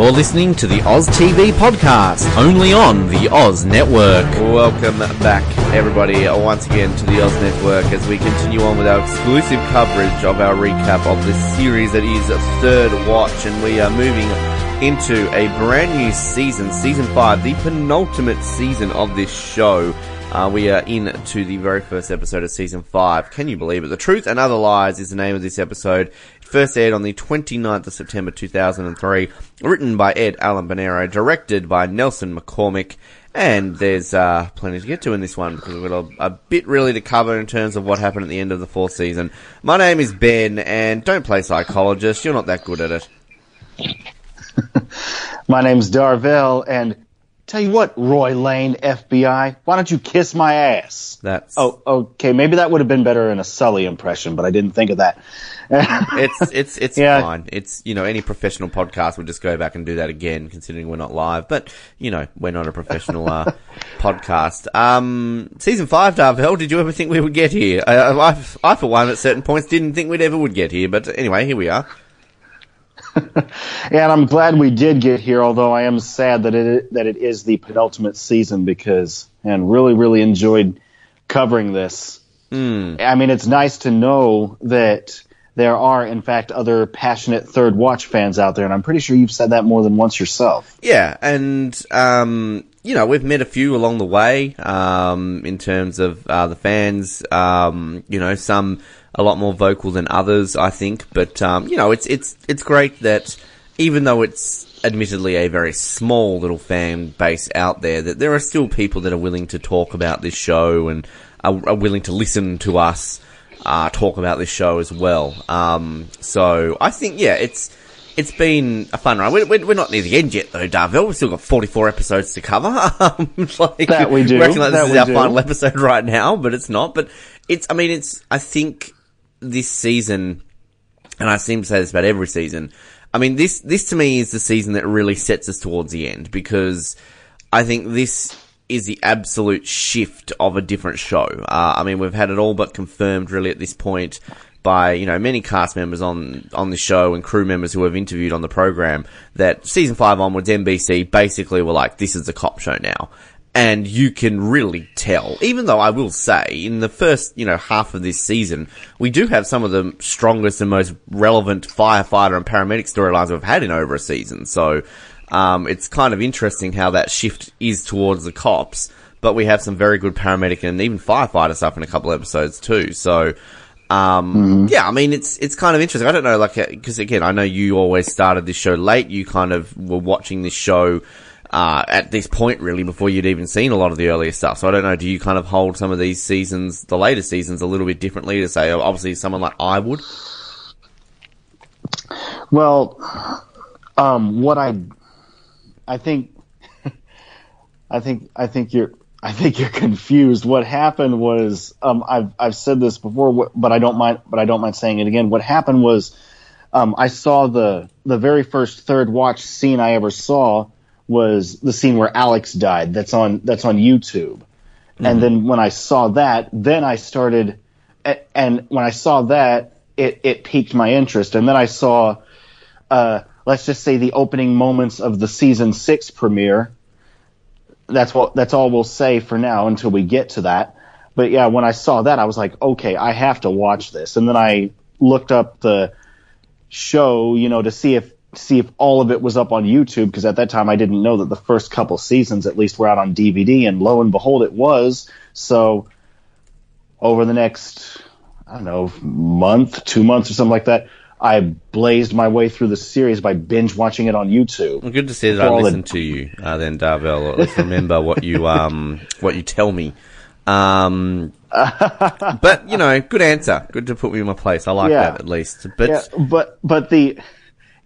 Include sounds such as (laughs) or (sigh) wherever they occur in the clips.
You're listening to the Oz TV podcast, only on the Oz Network. Welcome back, everybody, uh, once again to the Oz Network as we continue on with our exclusive coverage of our recap of this series that is Third Watch, and we are moving into a brand new season, season five, the penultimate season of this show. Uh, we are in to the very first episode of season five. Can you believe it? The Truth and Other Lies is the name of this episode. First aired on the 29th of September 2003. Written by Ed Allen Bernero, directed by Nelson McCormick. And there's uh, plenty to get to in this one because we've got a, a bit really to cover in terms of what happened at the end of the fourth season. My name is Ben, and don't play psychologist. You're not that good at it. (laughs) My name's Dorvell, and tell you what, Roy Lane, FBI, why don't you kiss my ass? That's Oh, okay, maybe that would have been better in a Sully impression, but I didn't think of that. It's it's it's Yeah. fine. It's you know any professional podcast would just go back and do that again, considering we're not live. But you know we're not a professional uh, (laughs) podcast. Um, season five, Dorvell. Did you ever think we would get here? I, I, I, for one, at certain points, didn't think we'd ever would get here. But anyway, here we are. (laughs) and I'm glad we did get here, although I am sad that it that it is the penultimate season because and really really enjoyed covering this. I mean, it's nice to know that there are in fact other passionate Third Watch fans out there, and I'm pretty sure you've said that more than once yourself. Yeah, and um, you know we've met a few along the way um, in terms of uh, the fans. Um, you know, some a lot more vocal than others, I think. But um, you know, it's it's it's great that even though it's admittedly a very small little fan base out there, that there are still people that are willing to talk about this show and are, are willing to listen to us uh, talk about this show as well. Um, so I think yeah, it's it's been a fun ride. We're, we're, we're not near the end yet, though, Dorvell. We've still got 44 episodes to cover. (laughs) Um, like, That we do. We're acting like this That is our do. final episode (laughs) right now, but it's not. But it's, I mean, it's, I think this season, and I seem to say this about every season, I mean, this, this to me is the season that really sets us towards the end because I think this is the absolute shift of a different show. Uh, I mean, we've had it all but confirmed really at this point by, you know, many cast members on, on the show and crew members who have interviewed on the program that season five onwards, NBC basically were like, this is a cop show now. And you can really tell, even though I will say, in the first, you know, half of this season, we do have some of the strongest and most relevant firefighter and paramedic storylines we've had in over a season. So, um, it's kind of interesting how that shift is towards the cops, but we have some very good paramedic and even firefighter stuff in a couple episodes too. So, um, yeah, I mean, it's, it's kind of interesting. I don't know, like, because again, I know you always started this show late. You kind of were watching this show, uh, at this point really before you'd even seen a lot of the earlier stuff. So I don't know, do you kind of hold some of these seasons, the later seasons, a little bit differently to say, obviously someone like I would? Well, um, what I, I think, (laughs) I think, I think you're, I think you're confused. What happened was, um, I've, I've said this before, but I don't mind, but I don't mind saying it again. What happened was, um, I saw the, the very first third watch scene I ever saw was the scene where Alex died. That's on, that's on YouTube. And then when I saw that, then I started, and when I saw that, it, it piqued my interest. And then I saw, uh, let's just say the opening moments of the season six premiere. That's what, that's all we'll say for now until we get to that. But yeah, when I saw that, I was like, okay, I have to watch this. And then I looked up the show, you know, to see if, see if all of it was up on YouTube because at that time I didn't know that the first couple seasons at least were out on DVD and lo and behold it was. So over the next I don't know month, 2 months or something like that, I blazed my way through the series by binge watching it on YouTube. Well, good to see that I the- listen to you, uh, then Dorvell. Remember what you um what you tell me. Um, (laughs) but you know, good answer. Good to put me in my place. I like Yeah. that at least. But Yeah, but but the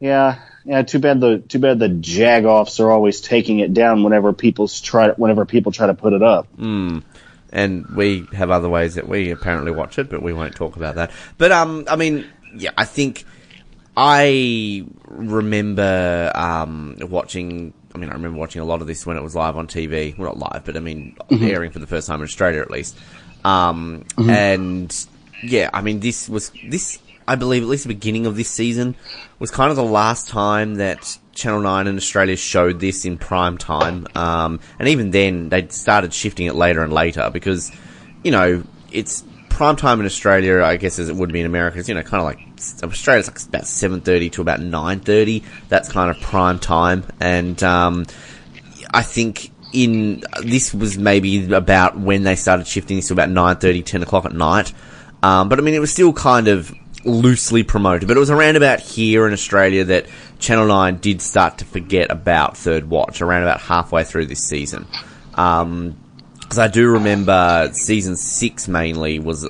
yeah yeah too bad the too bad the jagoffs are always taking it down whenever people try whenever people try to put it up. and we have other ways that we apparently watch it, but we won't talk about that. But um, I mean, yeah, I think I remember um watching. I mean, I remember watching a lot of this when it was live on TV. Well, not live, but I mean, airing for the first time in Australia at least. Um, and yeah, I mean, this was this. I believe at least the beginning of this season was kind of the last time that Channel 9 in Australia showed this in prime time. Um, and even then, they started shifting it later and later because, you know, it's prime time in Australia, I guess, as it would be in America. It's, you know, kind of like Australia's like about 7.30 to about 9.30. That's kind of prime time. And, um, I think in, this was maybe about when they started shifting this to about 9.30, 10 o'clock at night. Um, but I mean, it was still kind of loosely promoted, but it was around about here in Australia that Channel 9 did start to forget about Third Watch, around about halfway through this season. Um, because I do remember season six mainly was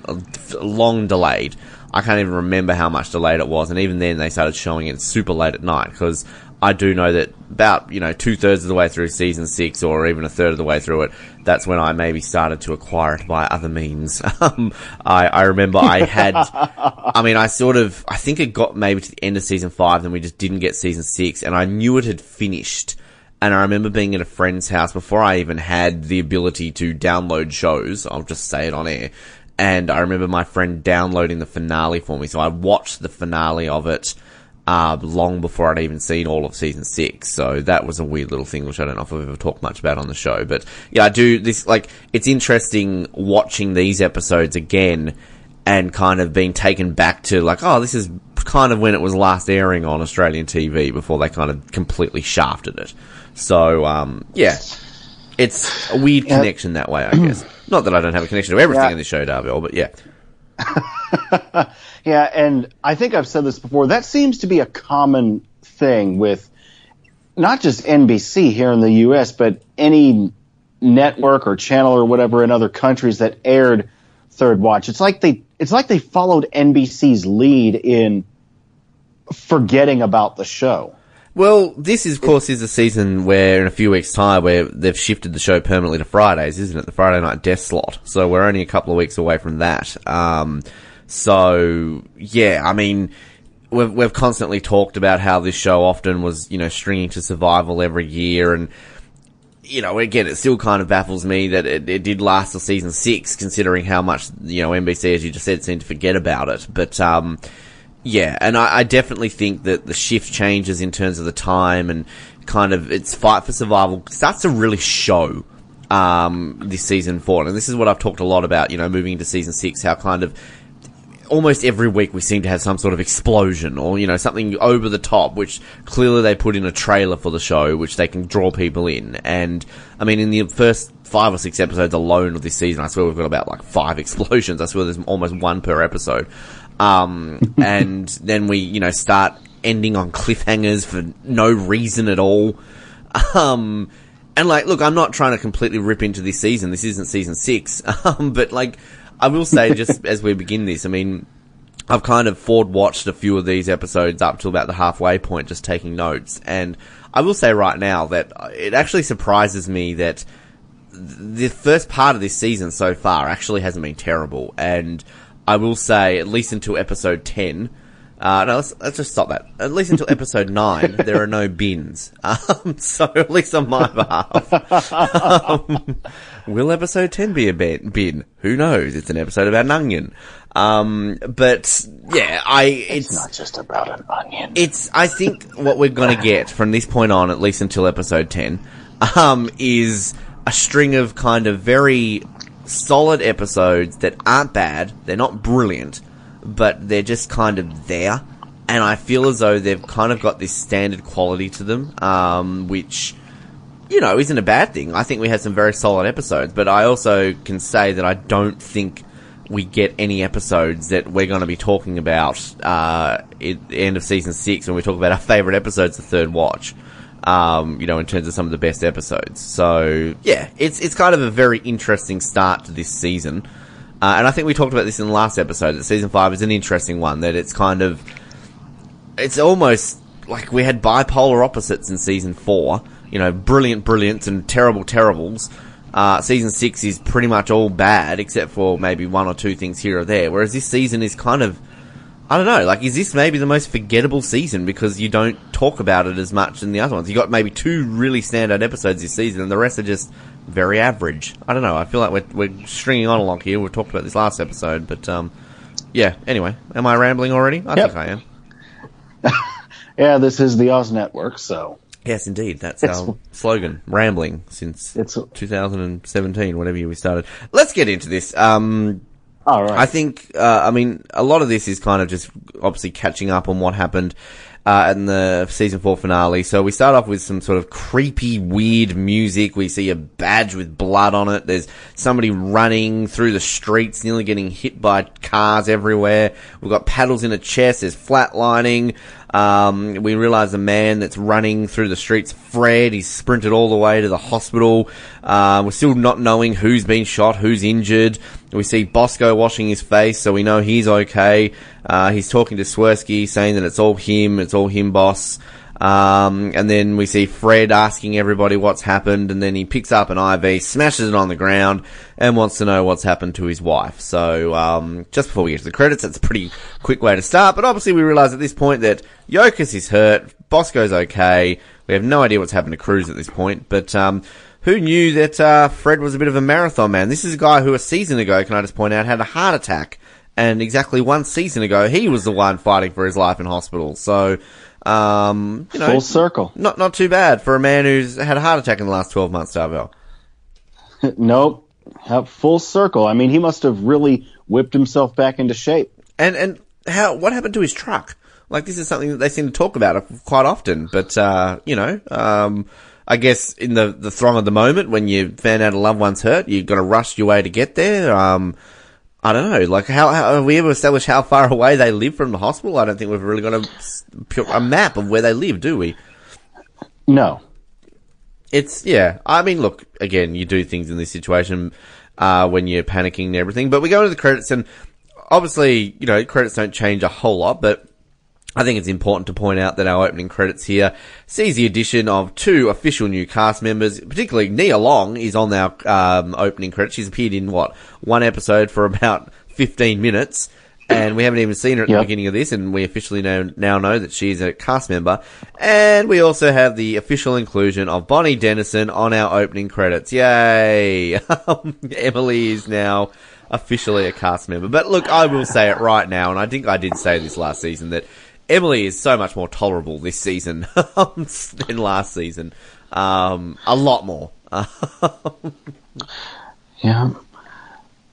long delayed. I can't even remember how much delayed it was, and even then they started showing it super late at night because I do know that about, you know, two thirds of the way through season six or even a third of the way through it, that's when I maybe started to acquire it by other means. (laughs) Um, I, I remember I had, I mean, I sort of, I think it got maybe to the end of season five, then we just didn't get season six, and I knew it had finished. And I remember being at a friend's house before I even had the ability to download shows. I'll just say it on air. And I remember my friend downloading the finale for me. So I watched the finale of it uh, long before I'd even seen all of season six. So that was a weird little thing, which I don't know if I've ever talked much about on the show. But yeah, I do this, like, it's interesting watching these episodes again and kind of being taken back to like, oh, this is kind of when it was last airing on Australian TV before they kind of completely shafted it. So, um, yeah, it's a weird Yeah. connection that way, I guess. (clears throat) Not that I don't have a connection to everything Yeah. in the show, Dorvell, but yeah. (laughs) Yeah, and I think I've said this before. That seems to be a common thing with not just NBC here in the U.S., but any network or channel or whatever in other countries that aired Third Watch. It's like they it's like they followed NBC's lead in forgetting about the show. Well, this is, of course, is a season where in a few weeks' time where they've shifted the show permanently to Fridays, isn't it? The Friday night death slot. So we're only a couple of weeks away from that. Um, so yeah, I mean, we've we've constantly talked about how this show often was, you know, stringing to survival every year, and you know, again, it still kind of baffles me that it, it did last till season six, considering how much you know NBC, as you just said, seemed to forget about it. But um, yeah, and I, I definitely think that the shift changes in terms of the time and kind of its fight for survival starts to really show um, this season four. And this is what I've talked a lot about, you know, moving into season six, how kind of almost every week we seem to have some sort of explosion or, you know, something over the top, which clearly they put in a trailer for the show, which they can draw people in. And, I mean, in the first five or six episodes alone of this season, I swear we've got about like five (laughs) explosions. I swear there's almost one per episode. Um, and (laughs) then we, you know, start ending on cliffhangers for no reason at all. Um, and like, look, I'm not trying to completely rip into this season. This isn't season six. (laughs) Um, but like, I will say just (laughs) as we begin this, I mean, I've kind of forward watched a few of these episodes up to about the halfway point, just taking notes. And I will say right now that it actually surprises me that the first part of this season so far actually hasn't been terrible. And I will say, at least until episode 10, uh, no, let's, let's just stop that. At least until episode (laughs) 9, there are no bins. (laughs) Um, so at least on my behalf. um, will episode 10 be a bin? bin? Who knows? It's an episode about an onion. Um, but yeah, I, it's, Not just about an onion. it's I think what we're gonna get from this point on, at least until episode ten, um, is a string of kind of very solid episodes that aren't bad. They're not brilliant, but they're just kind of there. And I feel as though they've kind of got this standard quality to them, um, which you know isn't a bad thing. I think we had some very solid episodes, but I also can say that I don't think we get any episodes that we're going to be talking about uh, at the end of season six when we talk about our (laughs) favorite episodes of Third Watch. Um, you know, in terms of some of the best episodes. So yeah, it's it's kind of a very interesting start to this season, uh, and I think we talked about this in the last episode. That season five is an interesting one. That it's kind of it's almost like we had bipolar opposites in season four. You know, brilliant brilliance and terrible terribles. Uh, season six is pretty much all bad, except for maybe one or two things here or there. Whereas this season is kind of, I don't know, like, is this maybe the most forgettable season because you don't talk about it as much in the other ones? You got maybe two really standout episodes this season, and the rest are just very average. I don't know. I feel like we're, we're stringing on along here. We talked about this last episode, but um, yeah. Anyway, am I rambling already? I Yep. think I am. (laughs) yeah, this is the Oz Network, so Yes, indeed. That's It's- our slogan. Rambling since It's 2017, whatever year we started. Let's get into this. Um, all right. I think, uh, I mean, a lot of this is kind of just obviously catching up on what happened uh, in the season four finale. So we start off with some sort of creepy, weird music. We see a badge with blood on it. There's somebody running through the streets, nearly getting hit by cars everywhere. We've got paddles in a chest. There's flatlining. Um, we realize a man that's running through the streets, Fred, he's sprinted all the way to the hospital. Uh, we're still not knowing who's been shot, who's injured. We see Bosco washing his face, so we know he's okay. Uh, he's talking to Swersky, saying that it's all him, it's all him, boss. Um, and then we see Fred asking everybody what's happened, and then he picks up an IV, smashes it on the ground, and wants to know what's happened to his wife. So, um, just before we get to the credits, that's a pretty quick way to start, but obviously we realize at this point that Yokas is hurt, Bosco's okay, we have no idea what's happened to Cruz at this point, but, um, who knew that, uh, Fred was a bit of a marathon man? This is a guy who a season ago, can I just point out, had a heart attack. And exactly one season ago, he was the one fighting for his life in hospital. So, um, you know, Full circle. not not too bad for a man who's had a heart attack in the last twelve months, Dorvell. (laughs) nope. Yep, Full circle. I mean, he must have really whipped himself back into shape. And and how what happened to his truck? Like this is something that they seem to talk about quite often, but uh, you know, um, I guess in the the throng of the moment when you found out a loved one's hurt, you've got to rush your way to get there. Um, I don't know. Like how, how have we ever established how far away they live from the hospital? I don't think we've really got a a map of where they live, do we? No. It's yeah. I mean, look again. You do things in this situation uh, when you're panicking and everything. But we go into the credits, and obviously, you know, credits don't change a whole lot. But I think it's important to point out that our opening credits here sees the addition of two official new cast members. Particularly, Nia Long is on our um, opening credits. She's appeared in what one episode for (laughs) about 15 minutes. And we haven't even seen her at the beginning of this, and we officially know, now know that she's a cast member. And we also have the official inclusion of Bonnie Dennison on our opening credits. Yay! (laughs) Emily is now officially a cast member. But look, I will say it right now, and I think I did say this last season, that Emily is so much more tolerable this season (laughs) than last season. Um, a lot more. (laughs) Yeah.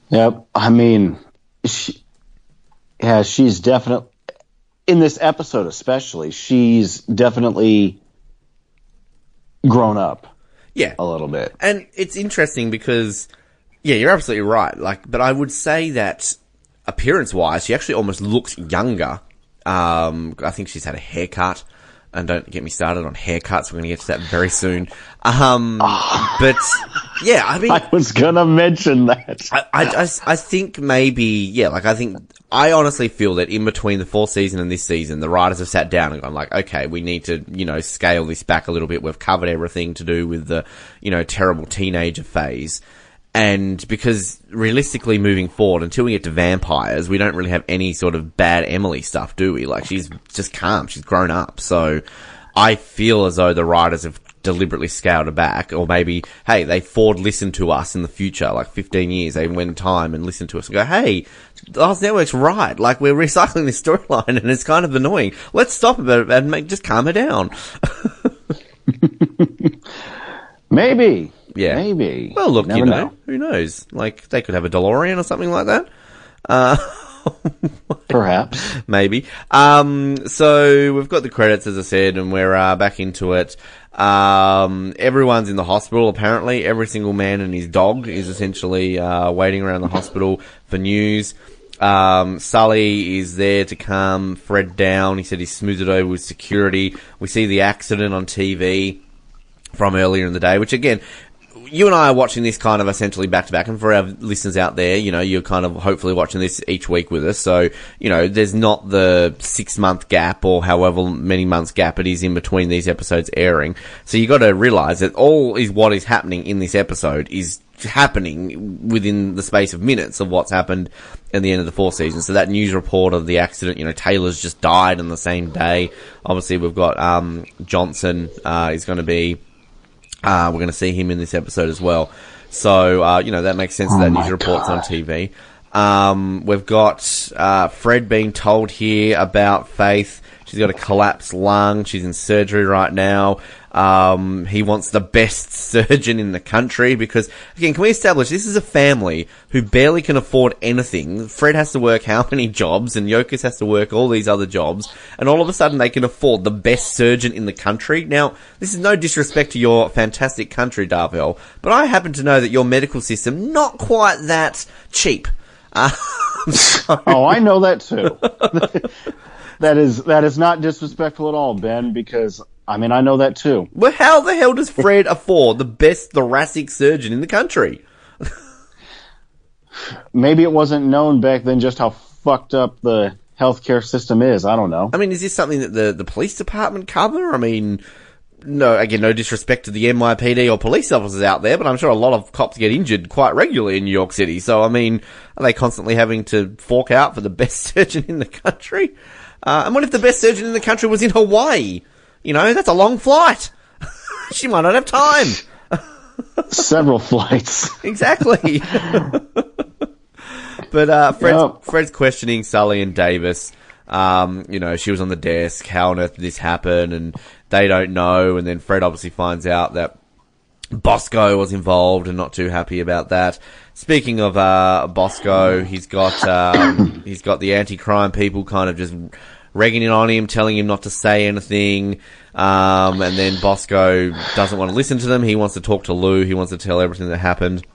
Yep. I mean, she, yeah, she's definitely in this episode, especially. She's definitely grown up yeah. a little bit. And it's interesting because, yeah, you're absolutely right. Like, but I would say that appearance wise, she actually almost looks younger. Um, I think she's had a haircut. And don't get me started on haircuts. We're going to get to that very soon. Um, (laughs) but yeah, I mean, I was gonna mention that. I, I, I, I think maybe, yeah, like I think, I honestly feel that in between the fourth season and this season, the writers have sat down and gone like, okay, we need to, you know, scale this back a little bit. We've covered everything to do with the, you know, terrible teenager phase. And because realistically moving forward, until we get to vampires, we don't really have any sort of bad Emily stuff, do we? Like she's just calm. She's grown up. So I feel as though the writers have deliberately scaled it back, or maybe, hey, they forward listen to us in the future, like 15 years, they went in time and listened to us and go, hey, Oz Network's right, like we're recycling this storyline (laughs) and it's kind of annoying. Let's stop a bit and make, just calm her down. (laughs) Maybe. Yeah. Maybe. Well, look, Never you know, who knows? Like, they could have a DeLorean or something like that. Uh, (laughs) Perhaps. maybe. Um, so we've got the credits, as I said, and we're uh, back into it. Um, everyone's in the hospital, apparently. Every single man and his dog is essentially uh, waiting around the hospital for news. Um, Sully is there to calm Fred down. He said he smoothed it over with security. We see the accident on TV from earlier in the day, which again, you and I are watching this kind of essentially back to back, and for our listeners out there, you know, you're kind of hopefully watching this each week with us. So, you know, there's not the six month gap or however many months gap it is in between these episodes airing. So you got to realize that all is what is happening in this episode is happening within the space of minutes of what's happened at the end of the fourth season. So that news report of the accident, you know, Taylor's just died on the same day. Obviously, we've got um, Johnson uh, is going to be uh, we're going to see him in this episode as well. So, uh, you know, that makes sense that that news report's on TV. Um, we've got uh, Fred being told here about Faith. She's got a collapsed lung. She's in surgery right now. Um, he wants the best (laughs) surgeon in the country because, again, can we establish this is a family who barely can afford anything? Fred has to work how (laughs) many jobs and Yokas has to work all these other jobs and all of a sudden they can afford the best surgeon in the country. Now, this is no disrespect to your fantastic country, Dorvell, but I happen to know that your medical system not quite that cheap. Uh, (laughs) so- Oh, I know that too. that is that is not disrespectful at all, Ben. Because I mean, I know that too. Well, how the hell does Fred afford the best thoracic surgeon in the country? (laughs) Maybe it wasn't known back then just how fucked up the healthcare system is. I don't know. I mean, is this something that the, the police department cover? I mean, no, again, no disrespect to the NYPD or police officers out there, but I'm sure a lot of cops get injured quite regularly in New York City. So, I mean, are they constantly having to fork out for the (laughs) best surgeon in the country? Uh, and what if the best surgeon in the country was in Hawaii? You know, that's a long flight. (laughs) she might not have time. Several flights. (laughs) Exactly. (laughs) but uh, Fred's, Yep. Fred's questioning Sully and Davis. Um, you know, she was on the desk. How on earth did this happen? And they don't know. And then Fred obviously finds out that Bosco was involved and not too happy about that. Speaking of uh, Bosco, he's got um, (coughs) he's got the anti-crime people kind of just regging in on him, telling him not to say anything. Um, and then Bosco doesn't want to listen to them. He wants to talk to Lou. He wants to tell everything that happened,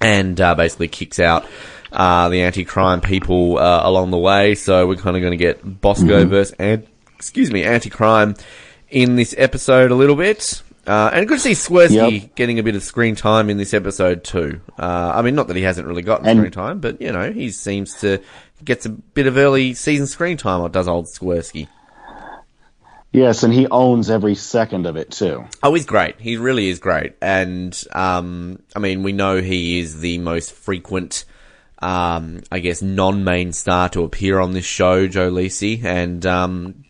and uh, basically kicks out uh, the anti-crime people uh, along the way. So we're kind of going to get Bosco versus and excuse me anti-crime in this episode a little bit. Uh, and good to see Swersky Yep. getting a bit of screen time in this episode too. Uh, I mean, not that he hasn't really gotten And- screen time, but you know, he seems to gets a bit of early season screen time. Or does old Swersky? Yes, and he owns every second of it too. Oh, he's great. He really is great. And, um, I mean, we know he is the most frequent, um, I guess, non-main star to appear on this show, Joe Lisi. And, um,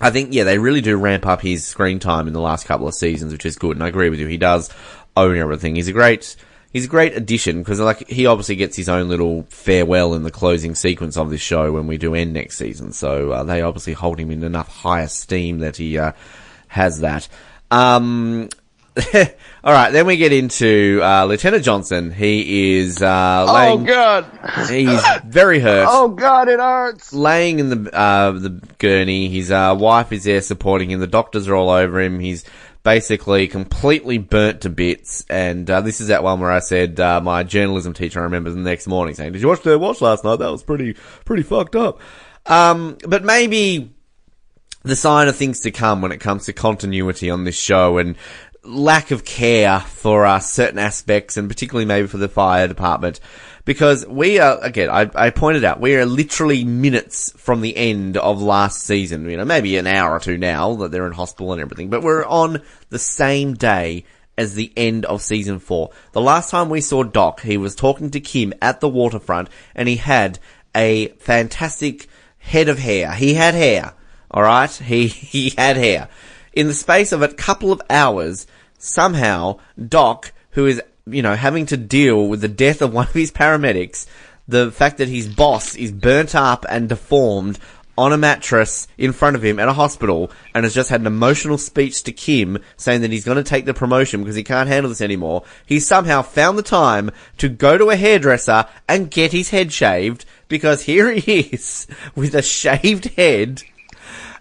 I think, yeah, they really do ramp up his screen time in the last couple of seasons, which is good. And I agree with you. He does own everything. He's a great, he's a great addition because like he obviously gets his own little farewell in the closing sequence of this show when we do end next season. So uh, they obviously hold him in enough high esteem that he uh, has that. Um, (laughs) all right, then we get into uh, Lieutenant Johnson. He is uh, laying. God! He's very hurt (laughs) Oh God, it hurts. laying in the uh, the gurney. His uh, wife is there supporting him. The doctors are all over him. He's basically completely burnt to bits. And uh, this is that one where I said uh, my journalism teacher I remember the next morning saying, "Did you watch the watch last night? That was pretty pretty fucked up." Um, but maybe the sign of things to come when it comes to continuity on this show and lack of care for uh, certain aspects and particularly maybe for the fire department because we are again I, I pointed out we are literally minutes from the end of last season you know maybe an hour or two now that they're in hospital and everything but we're on the same day as the end of season four. The last time we saw Doc, he was talking to Kim at the waterfront and he had a fantastic head of hair. He had hair. Alright? (laughs) He, he had hair. In the space of a couple of hours, somehow, Doc, who is, you know, having to deal with the death of one of his paramedics, the fact that his boss is burnt up and deformed on a mattress in front of him at a hospital and has just had an emotional speech to Kim saying that he's going to take the promotion because he can't handle this anymore. He somehow found the time to go to a hairdresser and get his head shaved because here he is (laughs) with a shaved head.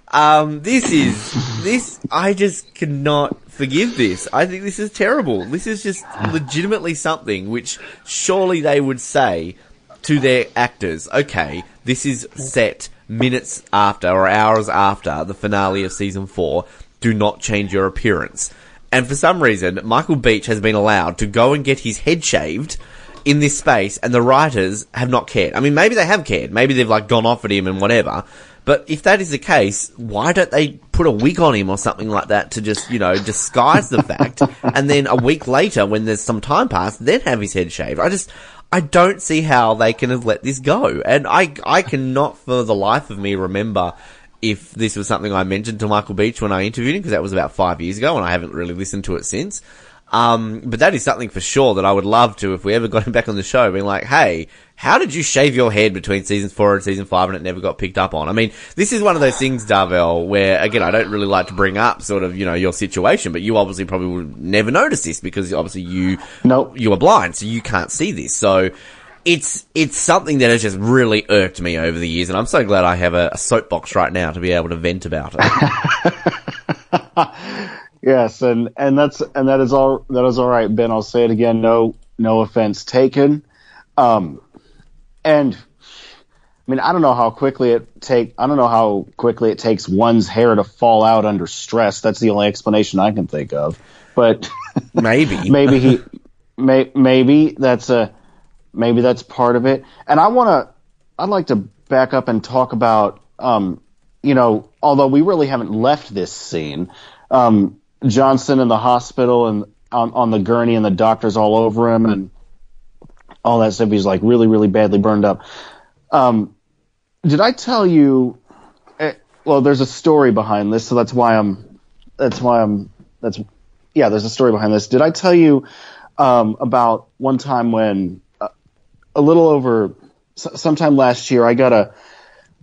Um, this is, this, I just cannot forgive this. I think this is terrible. This is just legitimately something which surely they would say to their actors, okay, this is set minutes after or hours after the finale of season four. Do not change your appearance. And for some reason, Michael Beach has been allowed to go and get his head shaved in this space, and the writers have not cared. I mean, maybe they have cared. Maybe they've like gone off at him and whatever. But if that is the case, why don't they put a wig on him or something like that to just, you know, disguise the fact? (laughs) and then a week later, when there's some time passed, then have his head shaved. I just, I don't see how they can have let this go. And I, I cannot for the life of me remember if this was something I mentioned to Michael Beach when I interviewed him, because that was about five years ago and I haven't really listened to it since. Um, but that is something for sure that I would love to, if we ever got him back on the show, being like, hey, how did you shave your head between season four and season five and it never got picked up on? I mean, this is one of those things, Dorvell, where again, I don't really like to bring up sort of, you know, your situation, but you obviously probably would never notice this because obviously you, Nope. you are blind, so you can't see this. So it's, it's something that has just really irked me over the years and I'm so glad I have a, a soapbox right now to be able to vent about it. (laughs) Yes, and and that's and that is all that is all right, Ben. I'll say it again. No, no offense taken. Um, and I mean, I don't know how quickly it take. I don't know how quickly it takes one's hair to fall out under stress. That's the only explanation I can think of. But (laughs) Maybe. maybe he, may, maybe that's a, maybe that's part of it. And I want to, I'd like to back up and talk about, um, you know, although we really haven't left this scene, um, Johnson in the hospital and on, on the gurney and the doctors all over him and all that stuff. He's like really, really badly burned up. Um, did I tell you? eh, Well, there's a story behind this, so that's why I'm. That's why I'm. That's yeah. There's a story behind this. Did I tell you um, about one time when uh, a little over s- sometime last year I got a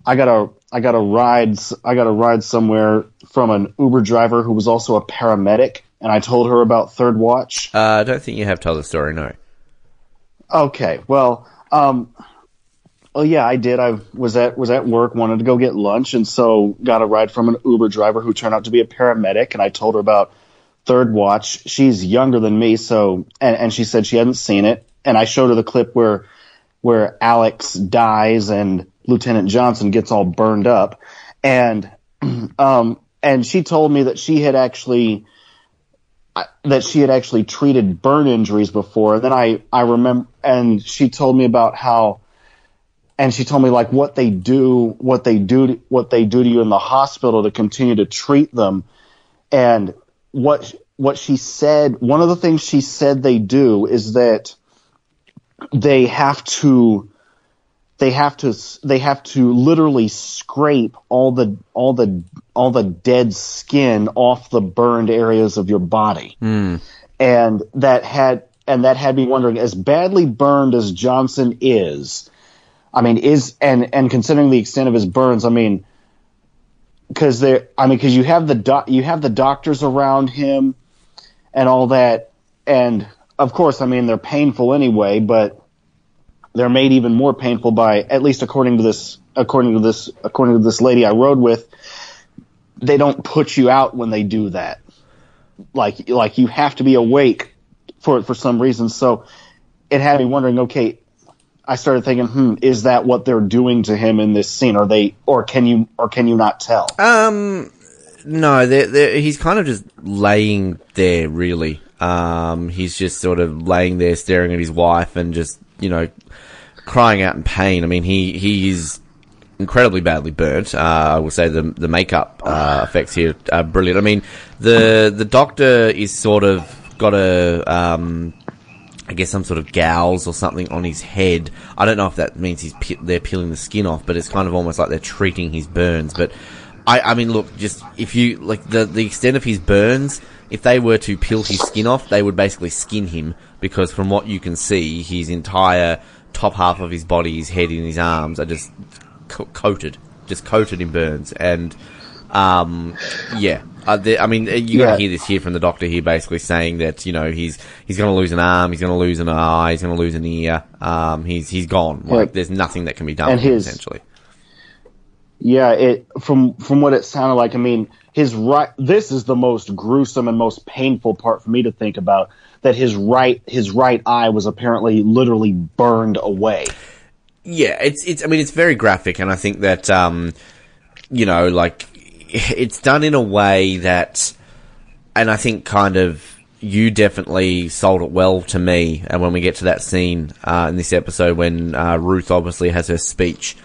I got a I got a ride I got a ride somewhere from an Uber driver who was also a paramedic, and I told her about Third Watch. Uh, I don't think you have told the story, no. Okay, well, um, well, yeah, I did. I was at was at work, wanted to go get lunch, and so got a ride from an Uber driver who turned out to be a paramedic. And I told her about Third Watch. She's younger than me, so and, and she said she hadn't seen it. And I showed her the clip where where Alex dies and Lieutenant Johnson gets all burned up, and (clears throat) um, and she told me that she had actually that she had actually treated burn injuries before. And then I, I remember, and she told me about how, and she told me like what they do, what they do, what they do to you in the hospital to continue to treat them. And what, what she said, one of the things she said they do is that they have to, they have to, they have to literally scrape all the, all the, all the dead skin off the burned areas of your body. Hmm. And that had, and that had me wondering, as badly burned as Johnson is, I mean, is, and, and considering the extent of his burns, I mean, cause there, I mean, cause you have the doc, you have the doctors around him and all that. And of course, I mean, they're painful anyway, but they're made even more painful by, at least according to this, according to this, according to this lady I rode with, they don't put you out when they do that. Like, like you have to be awake for for some reason. So it had me wondering. Okay, I started thinking, hmm, is that what they're doing to him in this scene? Are they, or can you, or can you not tell? Um, no, they're, they're, he's kind of just laying there, really. Um, he's just sort of laying there staring at his wife and just, you know, crying out in pain. I mean, he, he is incredibly badly burnt. Uh, I will say the, the makeup, uh, effects here are brilliant. I mean, the, the doctor is sort of got a, um, I guess some sort of gouge or something on his head. I don't know if that means he's pe- they're peeling the skin off, but it's kind of almost like they're treating his burns. But I, I mean, look, just if you like the the extent of his burns, if they were to peel his skin off, they would basically skin him because from what you can see, his entire top half of his body, his head and his arms are just co- coated, just coated in burns, and um, yeah. Uh, the, I mean, you're Yeah. gonna hear this here from the doctor here, basically saying that you know he's he's gonna lose an arm, he's gonna lose an eye, he's gonna lose an ear. Um, he's he's gone. Like Yeah. there's nothing that can be done And his- essentially. Yeah, it from from what it sounded like. I mean, his right. This is the most gruesome and most painful part for me to think about. That his right his right eye was apparently literally burned away. Yeah, it's it's. I mean, it's very graphic, and I think that um, you know, like (laughs) it's done in a way that, and I think kind of you definitely sold it well to me. And when we get to that scene uh, in this episode, when uh, Ruth obviously has her speech.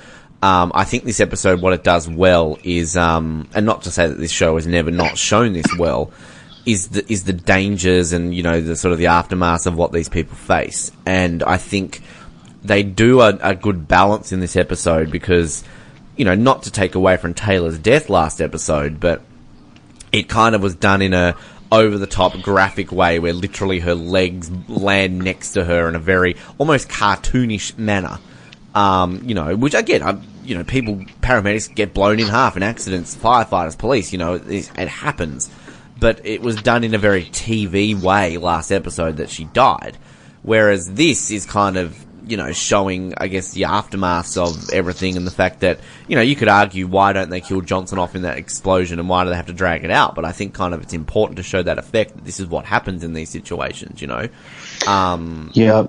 Um, I think this episode, what it does well is, um, and not to say that this show has never not shown this well, is the is the dangers and you know the sort of the aftermath of what these people face. And I think they do a, a good balance in this episode because, you know, not to take away from Taylor's death last episode, but it kind of was done in a over the top graphic way where literally her legs land next to her in a very almost cartoonish manner. Um, you know, which again, I, you know, people, paramedics get blown in half in accidents, firefighters, police, you know, it, it happens. But it was done in a very TV way last episode that she died. Whereas this is kind of, you know, showing, I guess, the aftermaths of everything and the fact that, you know, you could argue why don't they kill Johnson off in that explosion and why do they have to drag it out? But I think kind of it's important to show that effect that this is what happens in these situations, you know? Um, Yeah.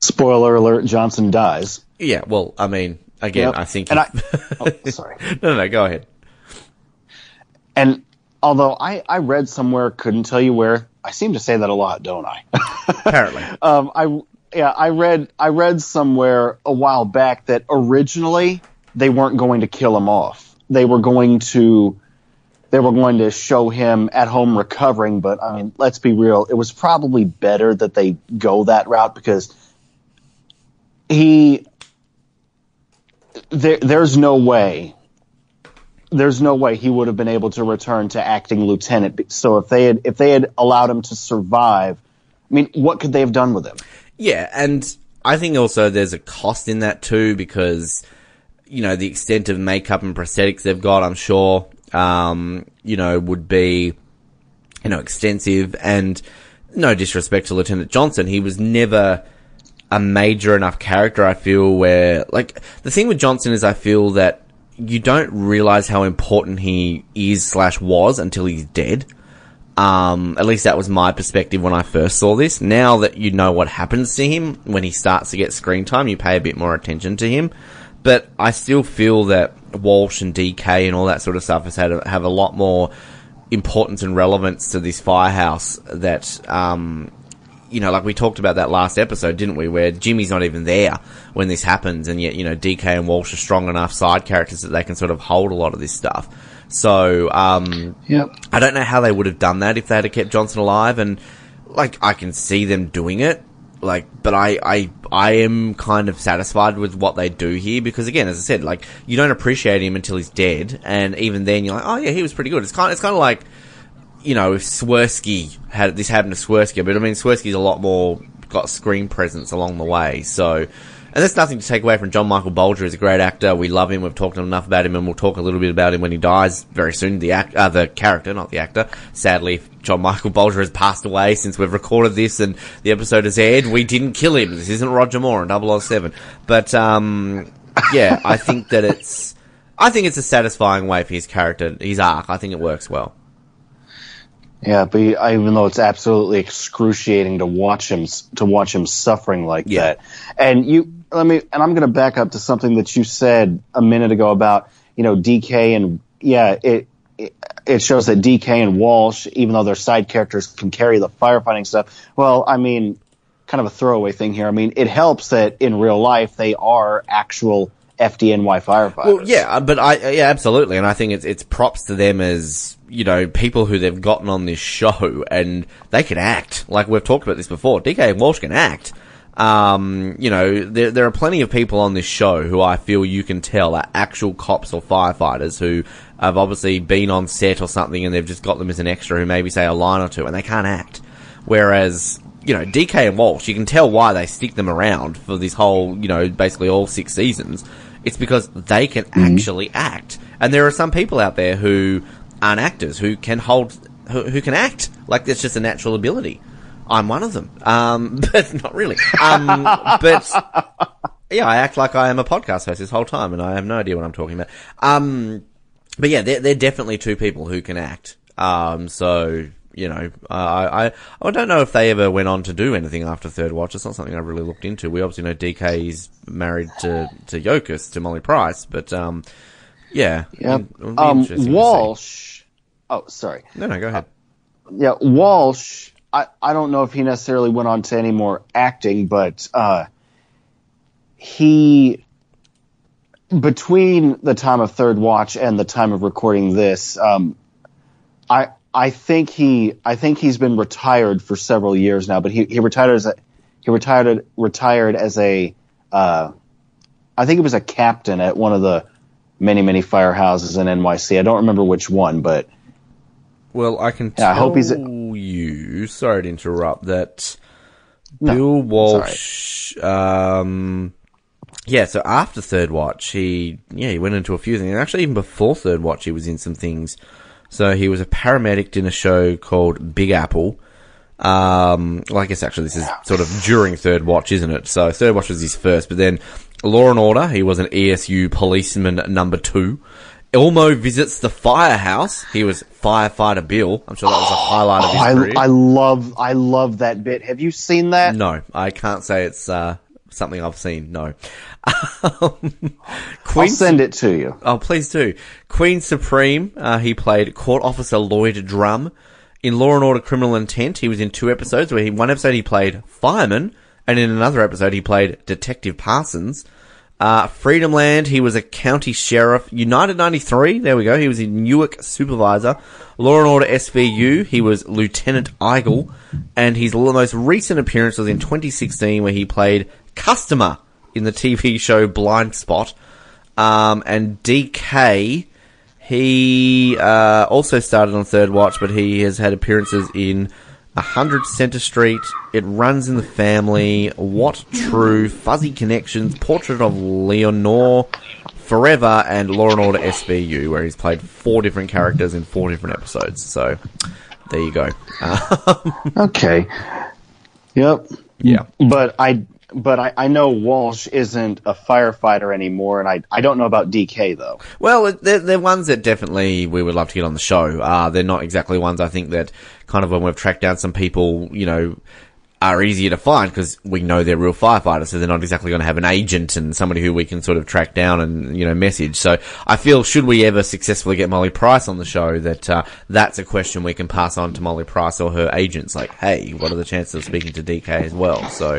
Spoiler alert: Johnson dies. yeah, well, I mean, again, Yep. I think. And I, (laughs) oh, sorry. no, no, no, go ahead. And although I, I read somewhere, couldn't tell you where. I seem to say that a lot, don't I? (laughs) Apparently. um, I yeah, I read I read somewhere a while back that originally they weren't going to kill him off. They were going to they were going to show him at home recovering. But I mean, let's be real. It was probably better that they go that route because he there, there's no way there's no way he would have been able to return to acting lieutenant. So if they had if they had allowed him to survive, I mean, what could they have done with him? Yeah, and I think also there's a cost in that too because you know the extent of makeup and prosthetics they've got, I'm sure, um, you know, would be you know extensive. And no disrespect to Lieutenant Johnson, he was never a major enough character. I feel where like the thing with Johnson is I feel that you don't realize how important he is slash was until he's dead. Um, at least that was my perspective when I first saw this. Now that you know what happens to him when he starts to get screen time, you pay a bit more attention to him. But I still feel that Walsh and DK and all that sort of stuff has had a, have a lot more importance and relevance to this firehouse that um, you know, like we talked about that last episode, didn't we? Where Jimmy's not even there when this happens, and yet you know DK and Walsh are strong enough side characters that they can sort of hold a lot of this stuff. So um, Yep. I don't know how they would have done that if they had kept Johnson alive, and like I can see them doing it, like, but I I I am kind of satisfied with what they do here because again, as I said, like you don't appreciate him until he's dead, and even then you're like, oh yeah, he was pretty good. It's kind it's kind of like you know, if Swersky had this happened to Swersky, but I mean, Swersky's a lot more got screen presence along the way. So, and that's nothing to take away from John Michael Bolger. He's a great actor. We love him. We've talked enough about him, and we'll talk a little bit about him when he dies very soon. The act, uh, the character, not the actor. Sadly, John Michael Bolger has passed away since we've recorded this and the episode has aired. We didn't kill him. This isn't Roger Moore in 007. But um, yeah, I think that it's. I think it's a satisfying way for his character, his arc. I think it works well. Yeah, but he, even though it's absolutely excruciating to watch him to watch him suffering like Yeah. that, and you let me, and I'm going to back up to something that you said a minute ago about you know DK and yeah, it it, shows that DK and Walsh, even though they're side characters, can carry the firefighting stuff. Well, I mean, kind of a throwaway thing here. I mean, it helps that in real life they are actual FDNY firefighters. Well, yeah, uh, but I yeah, absolutely, and I think it's it's props to them as you know people who they've gotten on this show, and they can act. Like we've talked about this before, DK and Walsh can act. Um, you know, there there are plenty of people on this show who I feel you can tell are actual cops or firefighters who have obviously been on set or something, and they've just got them as an extra who maybe say a line or two, and they can't act. Whereas you know, DK and Walsh, you can tell why they stick them around for this whole, you know, basically all six seasons. It's because they can actually act. And there are some people out there who aren't actors, who can hold, who, who can act. Like, that's just a natural ability. I'm one of them. Um, (laughs) but not really. Um, but, yeah, I act like I am a podcast host this whole time and I have no idea what I'm talking about. Um, but yeah, they're, they're definitely two people who can act. Um, so, you know, uh, I, I, I don't know if they ever went on to do anything after Third Watch. It's not something I really looked into. We obviously know DK is married to, to Yokas, to Molly Price, but, um, yeah. Yep. Um, interesting to see. Walsh. Oh, sorry. No, no, go ahead. Yeah, Walsh. I, I don't know if he necessarily went on to any more acting, but uh, he between the time of Third Watch and the time of recording this, um, I I think he I think he's been retired for several years now. But he, he retired as a he retired retired as a uh, I think it was a captain at one of the many many firehouses in NYC. I don't remember which one, but Well, I can Yeah, tell I hope he's- you, sorry to interrupt, that No, Bill it's all right. Walsh, um, yeah, so after Third Watch, he yeah he went into a few things. And actually, even before Third Watch, he was in some things. So he was a paramedic in a show called Big Apple. Um, well, I guess actually this is sort of during Third Watch, isn't it? So Third Watch was his first, but then Law and Order, he was an ESU policeman number two. Elmo visits the firehouse. He was firefighter Bill. I'm sure that was a highlight of his I, career. I love I love that bit. Have you seen that? no, I can't say it's uh, something I've seen. No. (laughs) I'll Queen send it to you. Oh, please do. Queen Supreme, uh, he played Court Officer Lloyd Drum. In Law and Order Criminal Intent, he was in two episodes where he, one episode he played fireman, and in another episode he played Detective Parsons. Uh, Freedomland, he was a county sheriff. United 93, there we go, he was a Newark Supervisor. Law and Order SVU, he was Lieutenant Eigel. And his most recent appearance was in 2016 where he played Customer in the TV (laughs) show Blindspot. Um, and DK, he uh, also started on Third Watch, but he has had appearances in 100 Centre Street, It Runs in the Family, What True, Fuzzy Connections, Portrait of Leonore, Forever, and Law and Order SVU, where he's played four different characters in four different episodes. So there you go. Uh, (laughs) Okay. Yep. yeah. But I but I, I know Walsh isn't a firefighter anymore, and I I don't know about DK though. Well, they're, they're ones that definitely we would love to get on the show. Uh, they're not exactly ones I think that kind of when we've tracked down some people, you know, are easier to find because we know they're real firefighters, so they're not exactly going to have an agent and somebody who we can sort of track down and you know message. So I feel should we ever successfully get Molly Price on the show, that uh, that's a question we can pass on to Molly Price or her agents. Like, hey, what are the chances of speaking to DK as well? So.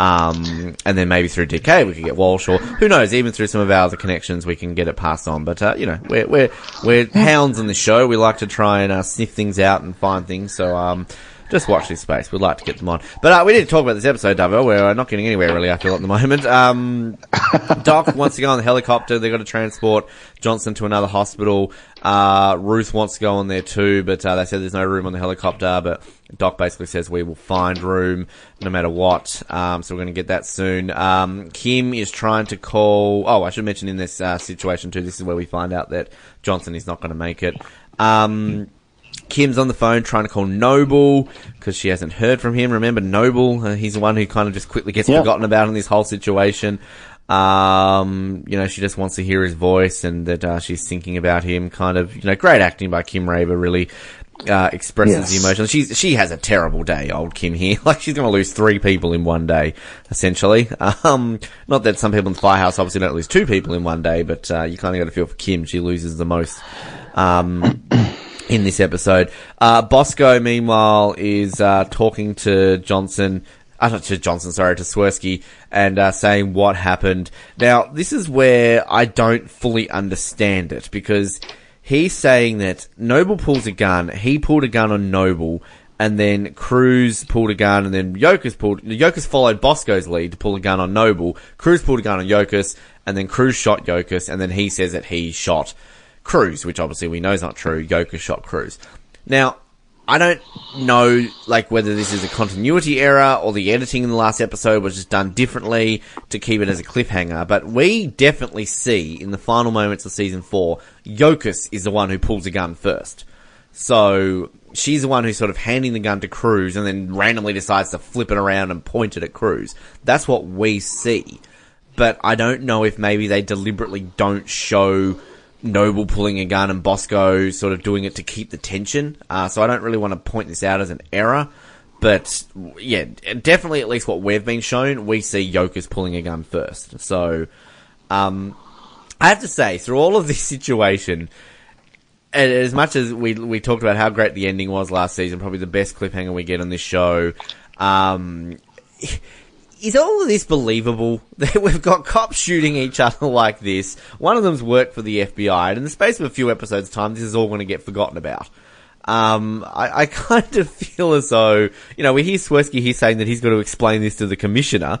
Um, and then maybe through DK we could get Walsh, or who knows, even through some of our other connections we can get it passed on. But uh, you know, we're we're we're hounds in the show. We like to try and uh, sniff things out and find things. So um, just watch this space. We'd like to get them on. But uh, we need to talk about this episode, Davo. We're not getting anywhere really. I feel at the moment. Um, (laughs) Doc wants to go on the helicopter. They've got to transport Johnson to another hospital. Uh, Ruth wants to go on there too, but uh, they said there's no room on the helicopter. But Doc basically says we will find room no matter what. Um, so we're going to get that soon. Um, Kim is trying to call. Oh, I should mention in this uh, situation too. This is where we find out that Johnson is not going to make it. Um, Kim's on the phone trying to call Noble because she hasn't heard from him. Remember Noble? Uh, he's the one who kind of just quickly gets Yeah. forgotten about in this whole situation. Um, you know, she just wants to hear his voice and that uh, she's thinking about him. Kind of, you know, great acting by Kim Raver. Really uh, expresses Yes. the emotion. She's she has a terrible day, old Kim here. (laughs) Like she's going to lose three people in one day, essentially. Um, not that some people in the firehouse obviously don't lose two people in one day, but uh, you kind of got to feel for Kim. She loses the most. Um, in this episode. Uh, Bosco, meanwhile, is uh, talking to Johnson. Uh, to Johnson, sorry, to Swersky, and uh, saying what happened. Now, this is where I don't fully understand it because he's saying that Noble pulls a gun. He pulled a gun on Noble, and then Cruz pulled a gun, and then Yokas pulled. Yokas followed Bosco's lead to pull a gun on Noble. Cruz pulled a gun on Yokas, and then Cruz shot Yokas, and then he says that he shot Cruz, which obviously we know is not true. Yoka shot Cruz. Now, I don't know, like, whether this is a continuity error or the editing in the last episode was just done differently to keep it as a cliffhanger, but we definitely see in the final moments of season four, Yokas is the one who pulls a gun first. So, she's the one who's sort of handing the gun to Cruz and then randomly decides to flip it around and point it at Cruz. That's what we see. But I don't know if maybe they deliberately don't show Noble pulling a gun and Bosco sort of doing it to keep the tension. Uh, so I don't really want to point this out as an error. But yeah, definitely at least what we've been shown, we see Yokas pulling a gun first. So, um, I have to say, through all of this situation, as much as we we talked about how great the ending was last season, probably the best cliffhanger we get on this show. Um, is all of this believable? (laughs) That we've got cops shooting each other like this. One of them's worked for the FBI, and in the space of a few episodes' time, this is all going to get forgotten about. Um, I, I (laughs) kind of feel as though, you know, we hear Swersky here saying that he's got to explain this to the commissioner,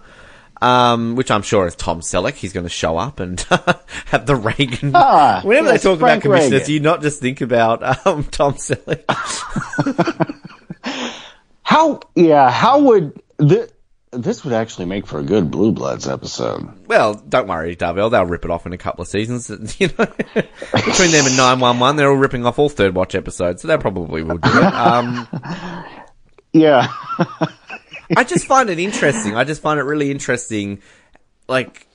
um, which I'm sure is Tom Selleck. He's going to show up and (laughs) have the Reagan. Ah, Whenever yes, they talk Frank about commissioners, Reagan. do you not just think about um, Tom Selleck? How? Yeah. How would the? This would actually make for a good Blue Bloods episode. Well, don't worry, Dorvell. They'll rip it off in a couple of seasons. (laughs) You know, between them and nine one one, they're all ripping off all third watch episodes, so they probably will do it. Um, (laughs) Yeah. (laughs) I just find it interesting. I just find it really interesting. Like,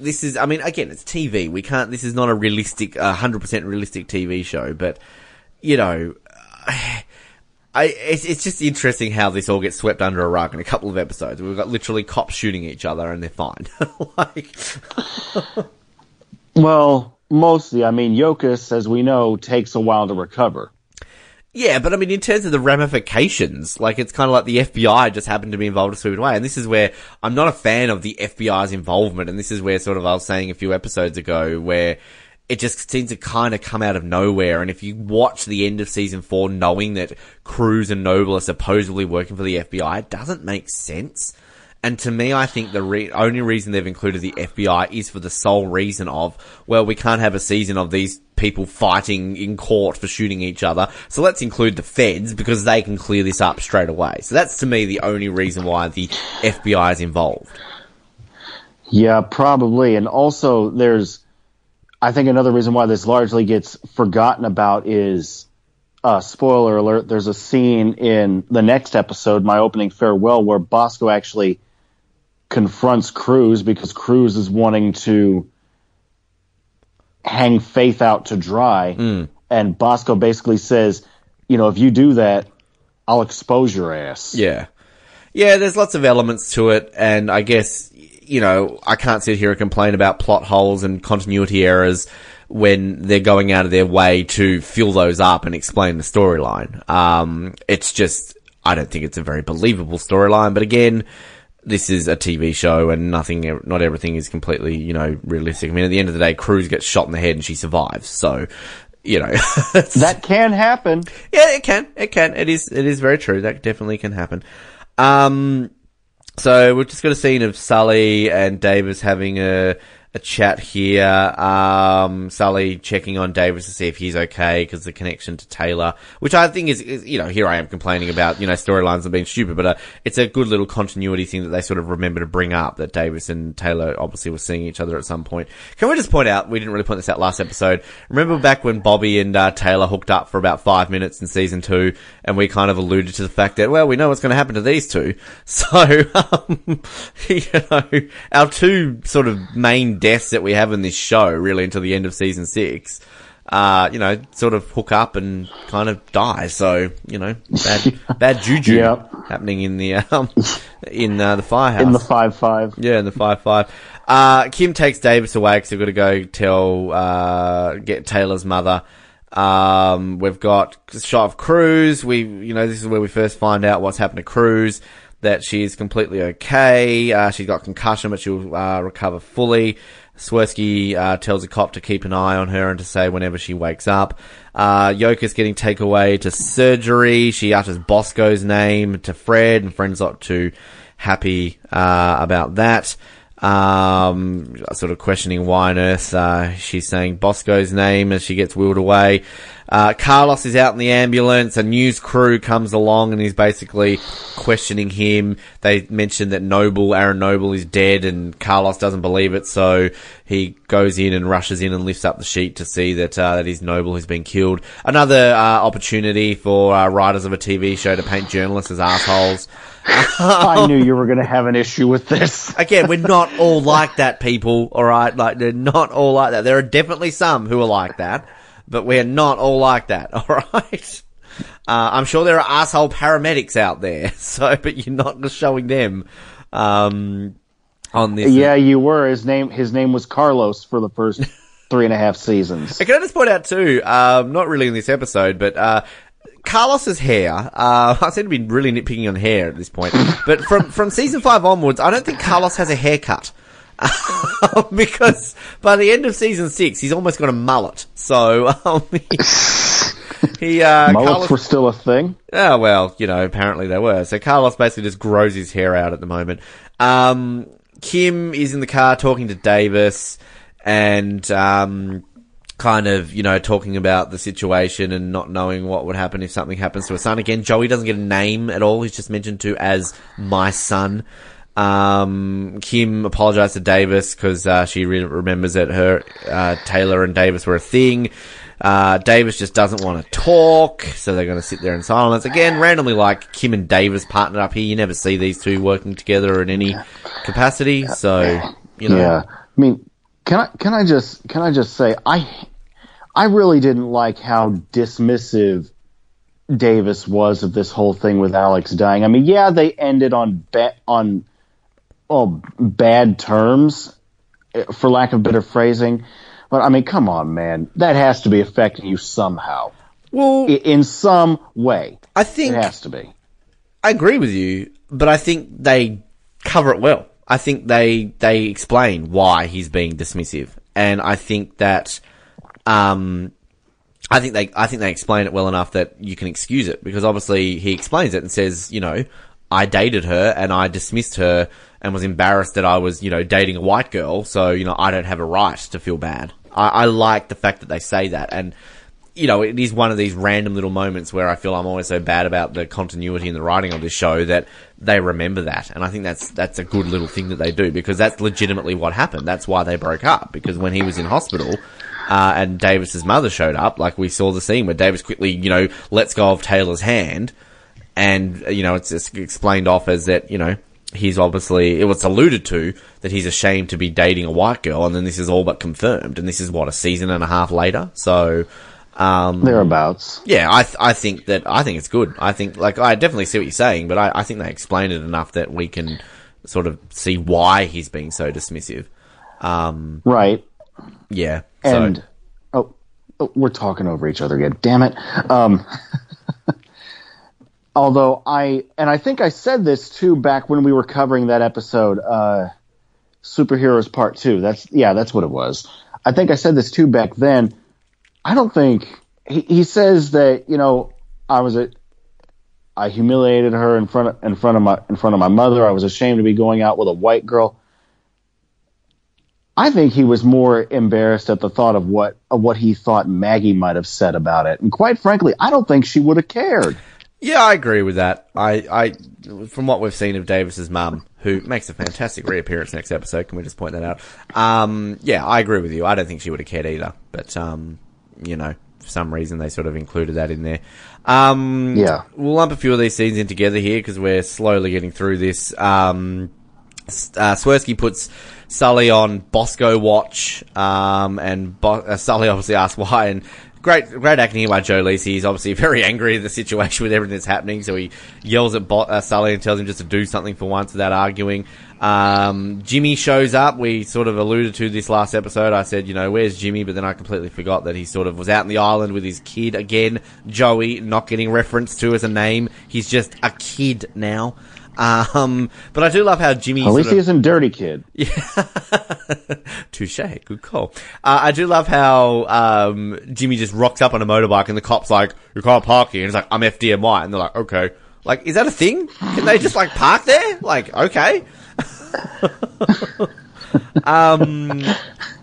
this is, I mean, again, it's TV. We can't, this is not a realistic, a 100% realistic TV show, but, you know, I, it's, it's just interesting how this all gets swept under a rug in a couple of episodes. We've got literally cops shooting each other and they're fine. (laughs) like, (laughs) well, mostly, I mean, Yokas, as we know, takes a while to recover. Yeah, but I mean, in terms of the ramifications, like it's kind of like the FBI just happened to be involved a stupid way, and this is where I'm not a fan of the FBI's involvement, and this is where sort of I was saying a few episodes ago where it just seems to kind of come out of nowhere, and if you watch the end of season four knowing that Cruz and Noble are supposedly working for the FBI, it doesn't make sense. And to me, I think the re- only reason they've included the FBI is for the sole reason of, well, we can't have a season of these people fighting in court for shooting each other. So let's include the feds because they can clear this up straight away. So that's to me the only reason why the FBI is involved. Yeah, probably. And also, there's, I think another reason why this largely gets forgotten about is, uh, spoiler alert, there's a scene in the next episode, my opening farewell, where Bosco actually confronts Cruz because Cruz is wanting to hang Faith out to dry. And Bosco basically says, you know, if you do that, I'll expose your ass. Yeah. Yeah, there's lots of elements to it, and I guess, you know, I can't sit here and complain about plot holes and continuity errors when they're going out of their way to fill those up and explain the storyline. Um, it's just, I don't think it's a very believable storyline, but again, this is a TV show and nothing, not everything is completely, you know, realistic. I mean, at the end of the day, Cruz gets shot in the head and she survives, so, you know. (laughs) That can happen. yeah, it can. It can. It is. It is very true. That definitely can happen. Um, so we've just got a scene of Sully and Davis having a a chat here. Um, Sully checking on Davis to see if he's okay because the connection to Taylor, which I think is, is, you know, here I am complaining about, you know, storylines have being stupid, but uh, it's a good little continuity thing that they sort of remember to bring up that Davis and Taylor obviously were seeing each other at some point. Can we just point out, we didn't really point this out last episode. Remember back when Bobby and uh, Taylor hooked up for about five minutes in season two and we kind of alluded to the fact that, well, we know what's going to happen to these two. (laughs) So, um, (laughs) you know, our two sort of main deaths that we have in this show really until the end of season six, uh, you know, sort of hook up and kind of die. So, you know, bad, (laughs) bad juju Yep. happening in the, um, in, uh, the firehouse. In the 5 5. Yeah, in the five five. Uh, Kim takes Davis away because they've got to go tell, uh, get Taylor's mother. Um, we've got a shot of Cruz. We, you know, this is where we first find out what's happened to Cruz. That she's completely okay. Uh, she's got concussion, but she'll, uh, recover fully. Swersky, uh, tells a cop to keep an eye on her and to say whenever she wakes up. Uh, Yoka's getting taken away to surgery. She utters Bosco's name to Fred and Fred's not too happy, uh, about that. Um, sort of questioning why on earth, uh, she's saying Bosco's name as she gets wheeled away. Uh, Carlos is out in the ambulance. A news crew comes along and he's basically questioning him. They mention that Noble, Aaron Noble is dead and Carlos doesn't believe it. So he goes in and rushes in and lifts up the sheet to see that, uh, that his Noble has been killed. Another, uh, opportunity for, uh, writers of a TV show to paint journalists as assholes. (laughs) I knew you were going to have an issue with this. Again, we're not all like that, people. All right, like they're not all like that. There are definitely some who are like that, but we're not all like that. (laughs) All right. Uh, I'm sure there are asshole paramedics out there. (laughs) So, but you're not just showing them um, on this. Yeah, you were. His name his name was Carlos for the first (laughs) three and a half seasons. Can I just point out too? Um, not really in this episode, but uh, Carlos's hair. Uh, I seem to be really nitpicking on hair at this point, but from from season five onwards, I don't think Carlos has a haircut. (laughs) because by the end of season six, he's almost got a mullet. So (laughs) um, he, he uh, (laughs) Mullets Carlos, were still a thing. Oh well, you know, apparently they were. So Carlos basically just grows his hair out at the moment. Um, Kim is in the car talking to Davis and um, kind of, you know, talking about the situation and not knowing what would happen if something happens to her son. Again, Joey doesn't get a name at all. He's just mentioned to as my son. Um, Kim apologized to Davis because uh, she re- remembers that her uh, Taylor and Davis were a thing. Uh, Davis just doesn't want to talk, so they're going to sit there in silence. Again, randomly like Kim and Davis partnered up here. You never see these two working together in any capacity. So, you know. Yeah, I mean, can I can I just can I just say I I really didn't like how dismissive Davis was of this whole thing with Alex dying. I mean, yeah, they ended on ba- on oh bad terms, for lack of better phrasing. But I mean, come on, man, that has to be affecting you somehow, Well, I- in some way. I think It has to be. I agree with you, but I think they cover it well. I think they they explain why he's being dismissive, and I think that um, I think they I think they explain it well enough that you can excuse it because obviously he explains it and says, you know, I dated her and I dismissed her and was embarrassed that I was, you know, dating a white girl, so you know I don't have a right to feel bad. I, I like the fact that they say that and you know, it is one of these random little moments where I feel I'm always so bad about the continuity and the writing of this show that they remember that. And I think that's, that's a good little thing that they do because that's legitimately what happened. That's why they broke up because when he was in hospital, uh, and Davis's mother showed up, like we saw the scene where Davis quickly, you know, lets go of Taylor's hand and, you know, it's just explained off as that, you know, he's obviously, it was alluded to that he's ashamed to be dating a white girl and then this is all but confirmed and this is what, a season and a half later? So, um, Thereabouts. yeah, I th- I think that I think it's good. I think like I definitely see what you're saying, but I, I think they explain it enough that we can sort of see why he's being so dismissive. Um, Right. yeah. And so oh, oh, we're talking over each other again. Damn it. Um, (laughs) although I and I think I said this too back when we were covering that episode, uh, Superheroes Part Two. That's yeah, that's what it was. I think I said this too back then. I don't think he, he says that you know I was a I humiliated her in front of, in front of my in front of my mother. I was ashamed to be going out with a white girl. I think he was more embarrassed at the thought of what of what he thought Maggie might have said about it. And quite frankly, I don't think she would have cared. Yeah, I agree with that. I I from what we've seen of Davis's mum, who makes a fantastic reappearance next episode. Can we just point that out? Um, yeah, I agree with you. I don't think she would have cared either, but um, you know. For some reason, they sort of included that in there. Um, Yeah. we'll lump a few of these scenes in together here because we're slowly getting through this. Um, uh, Swersky puts Sully on Bosco watch, um, and Bo- uh, Sully obviously asks why, and great, great acting by Joe Lisi. He's obviously (laughs) very angry at the situation with everything that's happening, so he yells at Bo- uh, Sully and tells him just to do something for once without arguing. Um, Jimmy shows up. We sort of alluded to this last episode. I said, you know, where's Jimmy? But then I completely forgot that he sort of was out in the island with his kid again. Joey, not getting referenced to as a name. He's just a kid now. Um, but I do love how Jimmy. At least he isn't dirty kid. Yeah, (laughs) Touche. Good call. Uh, I do love how um, Jimmy just rocks up on a motorbike and the cop's like, "You can't park here." And he's like, "I'm FDNY," and they're like, "Okay." Like, is that a thing? Can they just like park there? Like, okay. (laughs) um,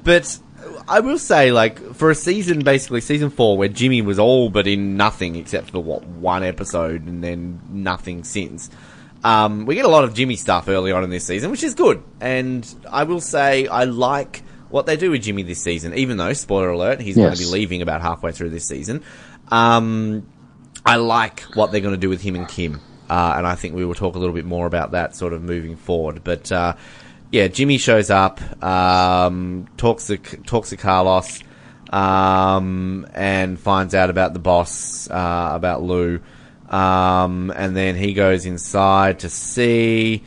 but I will say, like, for a season, basically season four, where Jimmy was all but in nothing except for what one episode and then nothing since. Um, we get a lot of Jimmy stuff early on in this season, which is good. And I will say I like what they do with Jimmy this season, even though, spoiler alert, he's going to be leaving about halfway through this season. Um, I like what they're going to do with him and Kim. Uh, and I think we will talk a little bit more about that sort of moving forward. But, uh, yeah, Jimmy shows up, um, talks to, talks to Carlos, um, and finds out about the boss, uh, about Lou. Um, and then he goes inside to see,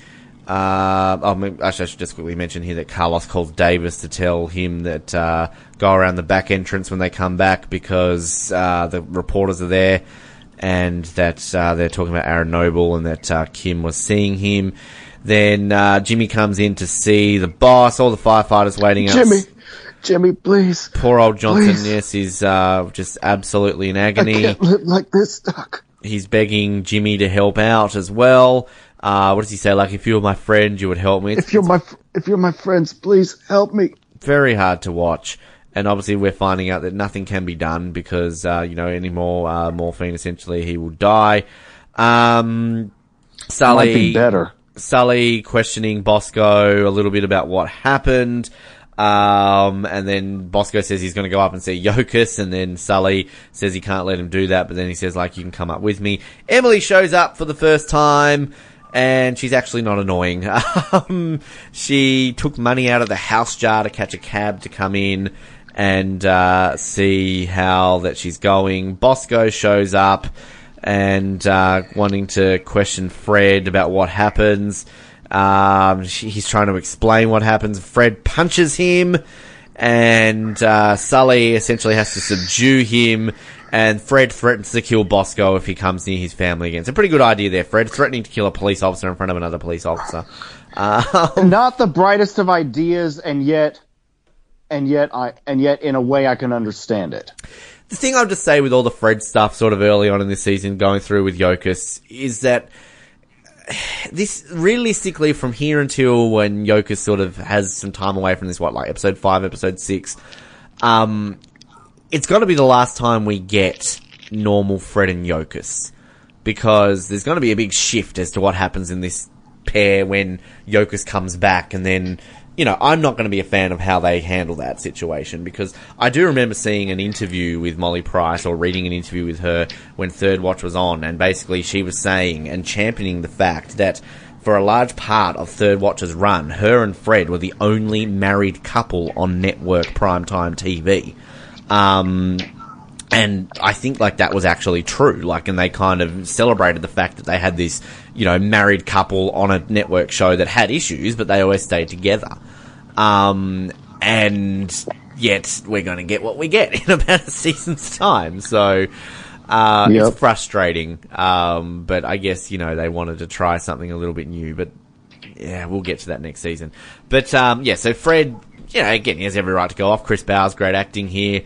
uh, oh, maybe- actually, I should just quickly mention here that Carlos calls Davis to tell him that, uh, go around the back entrance when they come back because, uh, the reporters are there and that, uh, they're talking about Aaron Noble and that, uh, Kim was seeing him. Then, uh, Jimmy comes in to see the boss, all the firefighters waiting out. Jimmy, Jimmy, please. Poor old Johnson, Please. yes, is, uh, just absolutely in agony. I can't live like this, Doc. He's begging Jimmy to help out as well. Uh, what does he say? Like, if you were my friend, you would help me. It's If you're my if you're my friends, please help me. very hard to watch. And obviously, we're finding out that nothing can be done because, uh, you know, any more uh, morphine, essentially, he will die. Um, Sully, be better. Sully questioning Bosco a little bit about what happened. Um, and then Bosco says he's going to go up and see Yokas, and then Sully says he can't let him do that, but then he says, like, you can come up with me. Emily shows up for the first time, and she's actually not annoying. (laughs) Um, she took money out of the house jar to catch a cab to come in and, uh, see how that she's going. Bosco shows up and, uh, wanting to question Fred about what happens. Um, she, he's trying to explain what happens. Fred punches him, and uh, Sully essentially has to subdue him. And Fred threatens to kill Bosco if he comes near his family again. It's a pretty good idea there, Fred, threatening to kill a police officer in front of another police officer. Um, Not the brightest of ideas, and yet, and yet, I and yet, in a way, I can understand it. the thing I'll just say with all the Fred stuff sort of early on in this season going through with Yokas is that this realistically from here until when Yokas sort of has some time away from this, what, like episode five, episode six, um, it's got to be the last time we get normal Fred and Yokas because there's going to be a big shift as to what happens in this pair when Yokas comes back and then you know, I'm not going to be a fan of how they handle that situation because I do remember seeing an interview with Molly Price or reading an interview with her when Third Watch was on, and basically she was saying and championing the fact that for a large part of Third Watch's run, her and Fred were the only married couple on network primetime TV. Um, and I think like that was actually true. Like, and they kind of celebrated the fact that they had this, you know, married couple on a network show that had issues, but they always stayed together. Um, and yet we're going to get what we get (laughs) in about a season's time. So, uh, Yep. it's frustrating. Um, but I guess, you know, they wanted to try something a little bit new, but yeah, we'll get to that next season. But, um, yeah, so Fred, you know, again, he has every right to go off. Chris Bowers, great acting here.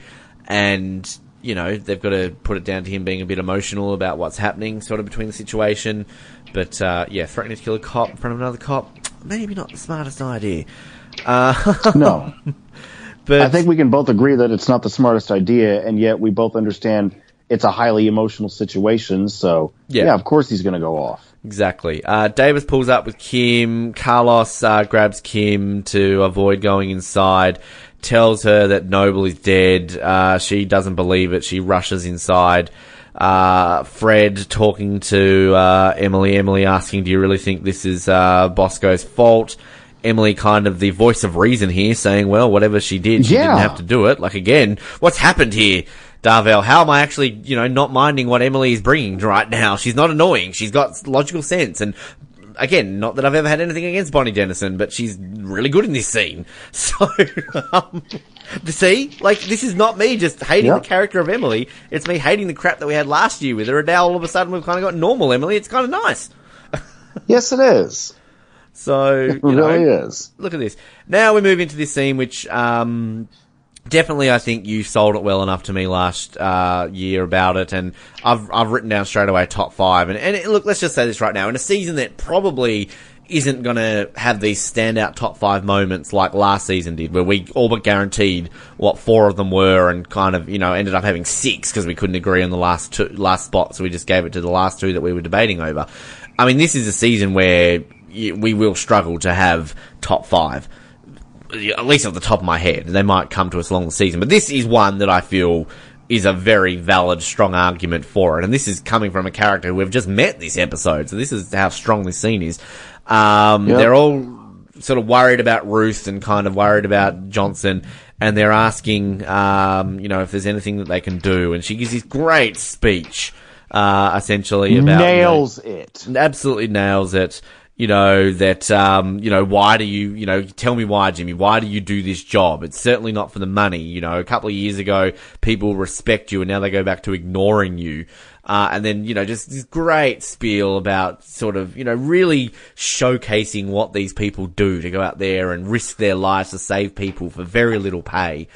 And, you know, they've got to put it down to him being a bit emotional about what's happening sort of between the situation. But, uh, yeah, threatening to kill a cop in front of another cop, maybe not the smartest idea. Uh, (laughs) No, but I think we can both agree that it's not the smartest idea, and yet we both understand it's a highly emotional situation. So Yeah. yeah, of course he's going to go off. Exactly. Uh, Davis pulls up with Kim. Carlos uh, grabs Kim to avoid going inside. Tells her that Noble is dead. Uh, she doesn't believe it. She rushes inside. Uh, Fred talking to uh, Emily. Emily asking, "Do you really think this is uh, Bosco's fault?" Emily, kind of the voice of reason here, saying, "Well, whatever she did, she Yeah. didn't have to do it." Like again, what's happened here? Dorvell, how am I actually, you know, not minding what Emily is bringing right now? She's not annoying. She's got logical sense. And again, not that I've ever had anything against Bonnie Dennison, but she's really good in this scene. (laughs) So, um, see, like, this is not me just hating Yep. the character of Emily. It's me hating the crap that we had last year with her. And now all of a sudden we've kind of got normal Emily. It's kind of nice. (laughs) Yes, it is. So, you It know, really is. look at this. Now we move into this scene, which um, definitely I think you sold it well enough to me last uh, year about it, and I've I've written down straight away top five. And, and it, look, let's just say this right now: in a season that probably isn't going to have these standout top five moments like last season did, where we all but guaranteed what four of them were, and kind of you know ended up having six because we couldn't agree on the last two last spot, so we just gave it to the last two that we were debating over. I mean, this is a season where we will struggle to have top five at least off the top of my head. They might come to us along the season, but this is one that I feel is a very valid, strong argument for it. And this is coming from a character who we've just met this episode, so this is how strong this scene is. Um, Yep. They're all sort of worried about Ruth and kind of worried about Johnson, and they're asking, um, you know, if there's anything that they can do. And she gives this great speech, uh, essentially about you know, Nails it. absolutely nails it. You know, that, um, you know, why do you, you know, tell me why, Jimmy, why do you do this job? It's certainly not for the money. You know, a couple of years ago, people respect you and now they go back to ignoring you. Uh, and then, you know, just this great spiel about sort of, you know, really showcasing what these people do to go out there and risk their lives to save people for very little pay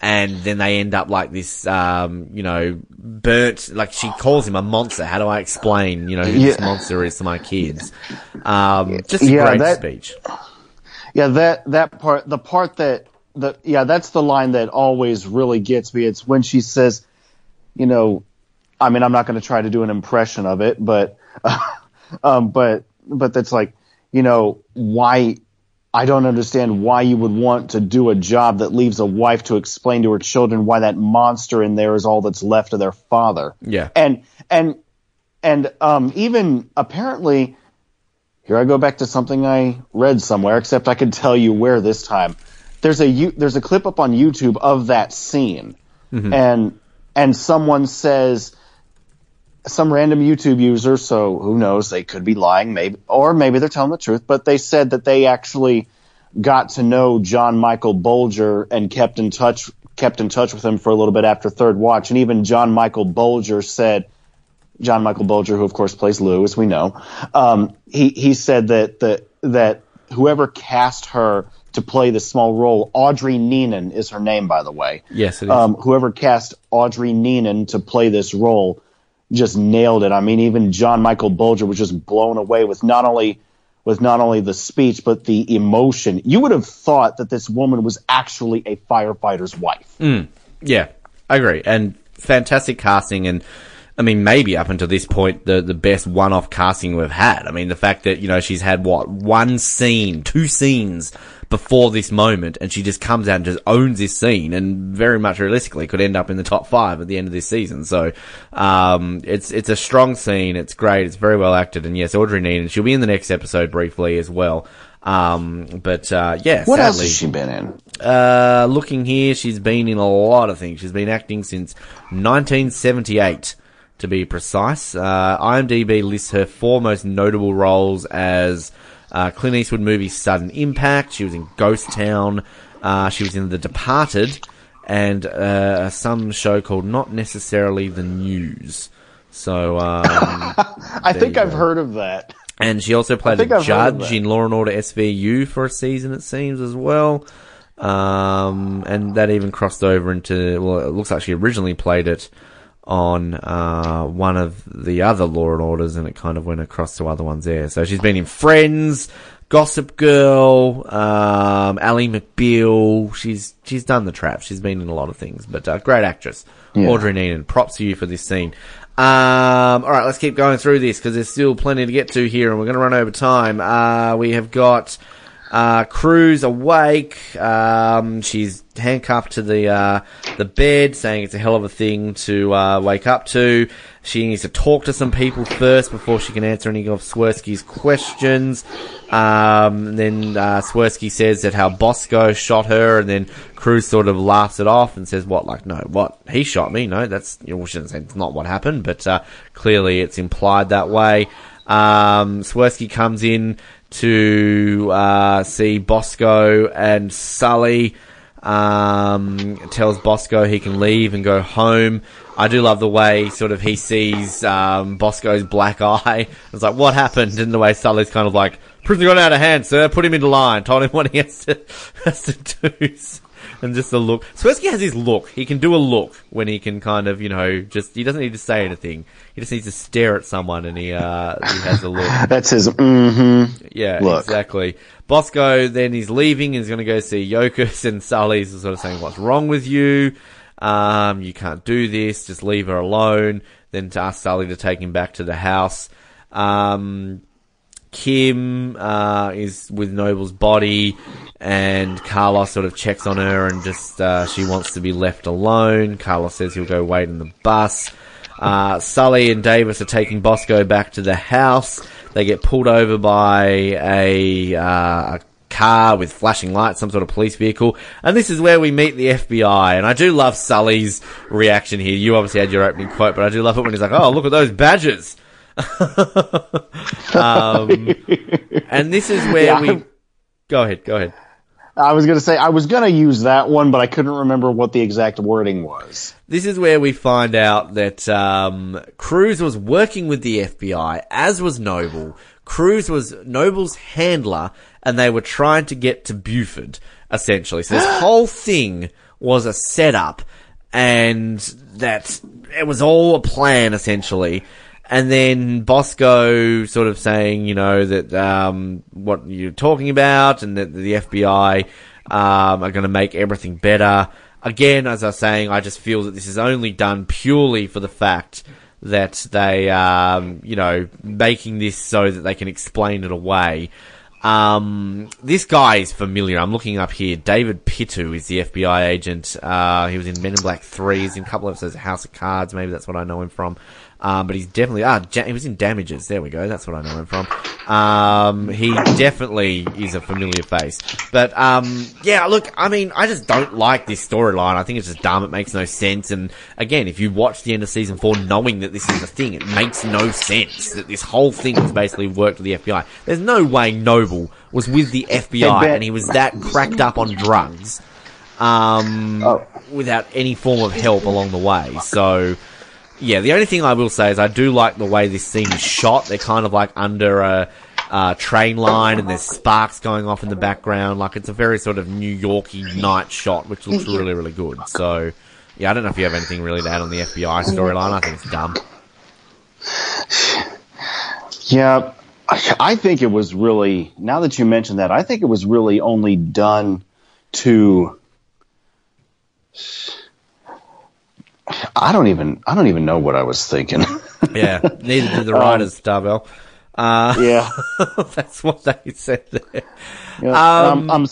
and then they end up like this, um, you know, burnt. Like she calls him a monster. How do I explain, you know, who this monster is to my kids? Um, just a Yeah, great that- speech. Yeah, that that part, the part that the yeah, that's the line that always really gets me. It's when she says, you know, I mean, I'm not going to try to do an impression of it, but, (laughs) um, but but that's like, you know, why I don't understand why you would want to do a job that leaves a wife to explain to her children why that monster in there is all that's left of their father. Yeah. And and and um, even apparently, here I go back to something I read somewhere, except I can tell you where this time. There's a there's a clip up on YouTube of that scene, and and someone says some random YouTube user, so who knows, they could be lying, maybe, or maybe they're telling the truth, but they said that they actually got to know John Michael Bolger and kept in touch, kept in touch with him for a little bit after third watch. And even John Michael Bolger said, John Michael Bolger, who of course plays Lou, as we know, um, he, he said that, that, that whoever cast her to play the small role, Audrey Neenan is her name, by the way. Yes, it is. Um, whoever cast Audrey Neenan to play this role just nailed it. I mean, even John Michael Bolger was just blown away with not only with not only the speech but the emotion. You would have thought that this woman was actually a firefighter's wife. Mm. Yeah, I agree. And fantastic casting and I mean maybe up until this point the the best one off casting we've had. I mean the fact that, you know, she's had what, one scene, two scenes before this moment and she just comes out and just owns this scene and very much realistically could end up in the top five at the end of this season. So um it's it's a strong scene, it's great, it's very well acted and yes, Audrey Neenan, she'll be in the next episode briefly as well. Um but uh yeah, what else has she been in? uh, looking here, she's been in a lot of things. She's been acting since 1978, to be precise. Uh, IMDb lists her four most notable roles as uh, Clint Eastwood movie Sudden Impact. She was in Ghost Town. Uh, she was in The Departed, and uh, some show called Not Necessarily the News. So, um, (laughs) I think I've go. heard of that. and she also played a I've judge in Law and Order SVU for a season, it seems, as well. Um, and that even crossed over into, well, it looks like she originally played it on, uh, one of the other Law and Orders and it kind of went across to other ones there. So she's been in Friends, Gossip Girl, um, Ally McBeal. She's, she's done the trap. She's been in a lot of things, but, uh, great actress. Yeah. Audrey Neenan. Props to you for this scene. Um, all right, let's keep going through this because there's still plenty to get to here, and we're going to run over time. Uh, we have got uh, Cruz awake. Um, she's handcuffed to the uh, the bed, saying it's a hell of a thing to uh, wake up to. She needs to talk to some people first before she can answer any of Swersky's questions. Um, then uh, Swersky says that how Bosco shot her, and then Cruz sort of laughs it off and says, "What? Like, no, what? He shot me? No, that's you shouldn't say it's not what happened, but uh, clearly it's implied that way." Um, Swersky comes in to uh, see Bosco and Sully. Um, tells Bosco he can leave and go home. I do love the way sort of he sees um, Bosco's black (laughs) eye. It's like, what happened? And the way Sully's kind of like, prisoner got out of hand, sir. Put him into line. Told him (laughs) what he has to has to do. And just a look. Swersky has his look. He can do a look when he can kind of, you know, just he doesn't need to say anything. He just needs to stare at someone, and he uh, he has a look. (laughs) That's his. Mm-hmm. Yeah, Look. exactly. Bosco then he's leaving and he's going to go see Yokas (laughs) and Sully's sort of saying, what's wrong with you? Um, you can't do this. Just leave her alone. Then to ask Sully to take him back to the house. Um, Kim, uh, is with Noble's body and Carlos sort of checks on her and just, uh, she wants to be left alone. Carlos says he'll go wait in the bus. Uh, Sully and Davis are taking Bosco back to the house. They get pulled over by a, uh, a car with flashing lights, some sort of police vehicle. And this is where we meet the FBI. And I do love Sully's reaction here. You obviously had your opening quote, but I do love it when he's like, oh, look at those badges. (laughs) um, and this is where Yeah, we. I'm- Go ahead, go ahead. I was gonna say I was gonna use that one, but I couldn't remember what the exact wording was. This is where we find out that um, Cruz was working with the FBI, as was Noble. Cruz was Noble's handler, and they were trying to get to Buford, essentially. So this (gasps) whole thing was a setup, and that it was all a plan, essentially. And then Bosco sort of saying, you know, that um, what you're talking about, and that the FBI um, are going to make everything better. Again, as I was saying, I just feel that this is only done purely for the fact that they, um, you know, making this so that they can explain it away. Um, this guy is familiar. I'm looking up here. David Pittu is the FBI agent. Uh, he was in Men in Black 3. He's in a couple of episodes of House of Cards. Maybe that's what I know him from. Um, but he's definitely, ah, ja- he was in Damages. There we go. That's what I know him from. Um, he definitely is a familiar face. But, um, yeah, look, I mean, I just don't like this storyline. I think it's just dumb. It makes no sense. And again, if you watch the end of season four knowing that this is a thing, it makes no sense that this whole thing was basically worked with the FBI. There's no way Noble was with the FBI and he was that cracked up on drugs, um, Oh. without any form of help along the way. So, yeah, the only thing I will say is I do like the way this scene is shot. They're kind of like under a, a train line and there's sparks going off in the background. Like it's a very sort of New Yorky night shot, which looks really, really good. So, yeah, I don't know if you have anything really to add on the FBI storyline. I think it's dumb. Yeah, I think it was really. Now that you mentioned that, I think it was really only done to. I don't even. I don't even know what I was thinking. (laughs) Yeah, neither did the writers, Dorvell. Uh, yeah, (laughs) that's what they said there. yeah. Um, I'm, I'm.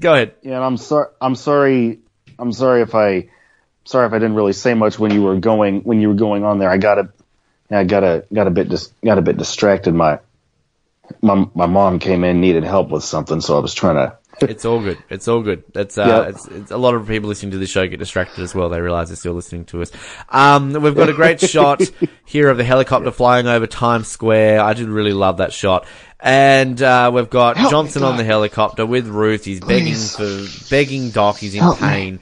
Go ahead. Yeah, I'm sorry. I'm sorry. I'm sorry if I. Sorry if I didn't really say much when you were going when you were going on there. I got a. I got a got a bit dis, got a bit distracted. My. My my mom came in needed help with something, so I was trying to. It's all good. It's all good. That's uh, Yep. it's, it's a lot of people listening to the show get distracted as well. They realize they're still listening to us. Um, we've got a great (laughs) shot here of the helicopter flying over Times Square. I did really love that shot. And uh, we've got Help Johnson on the helicopter with Ruth. He's begging Please. for begging Doc. He's in Help me.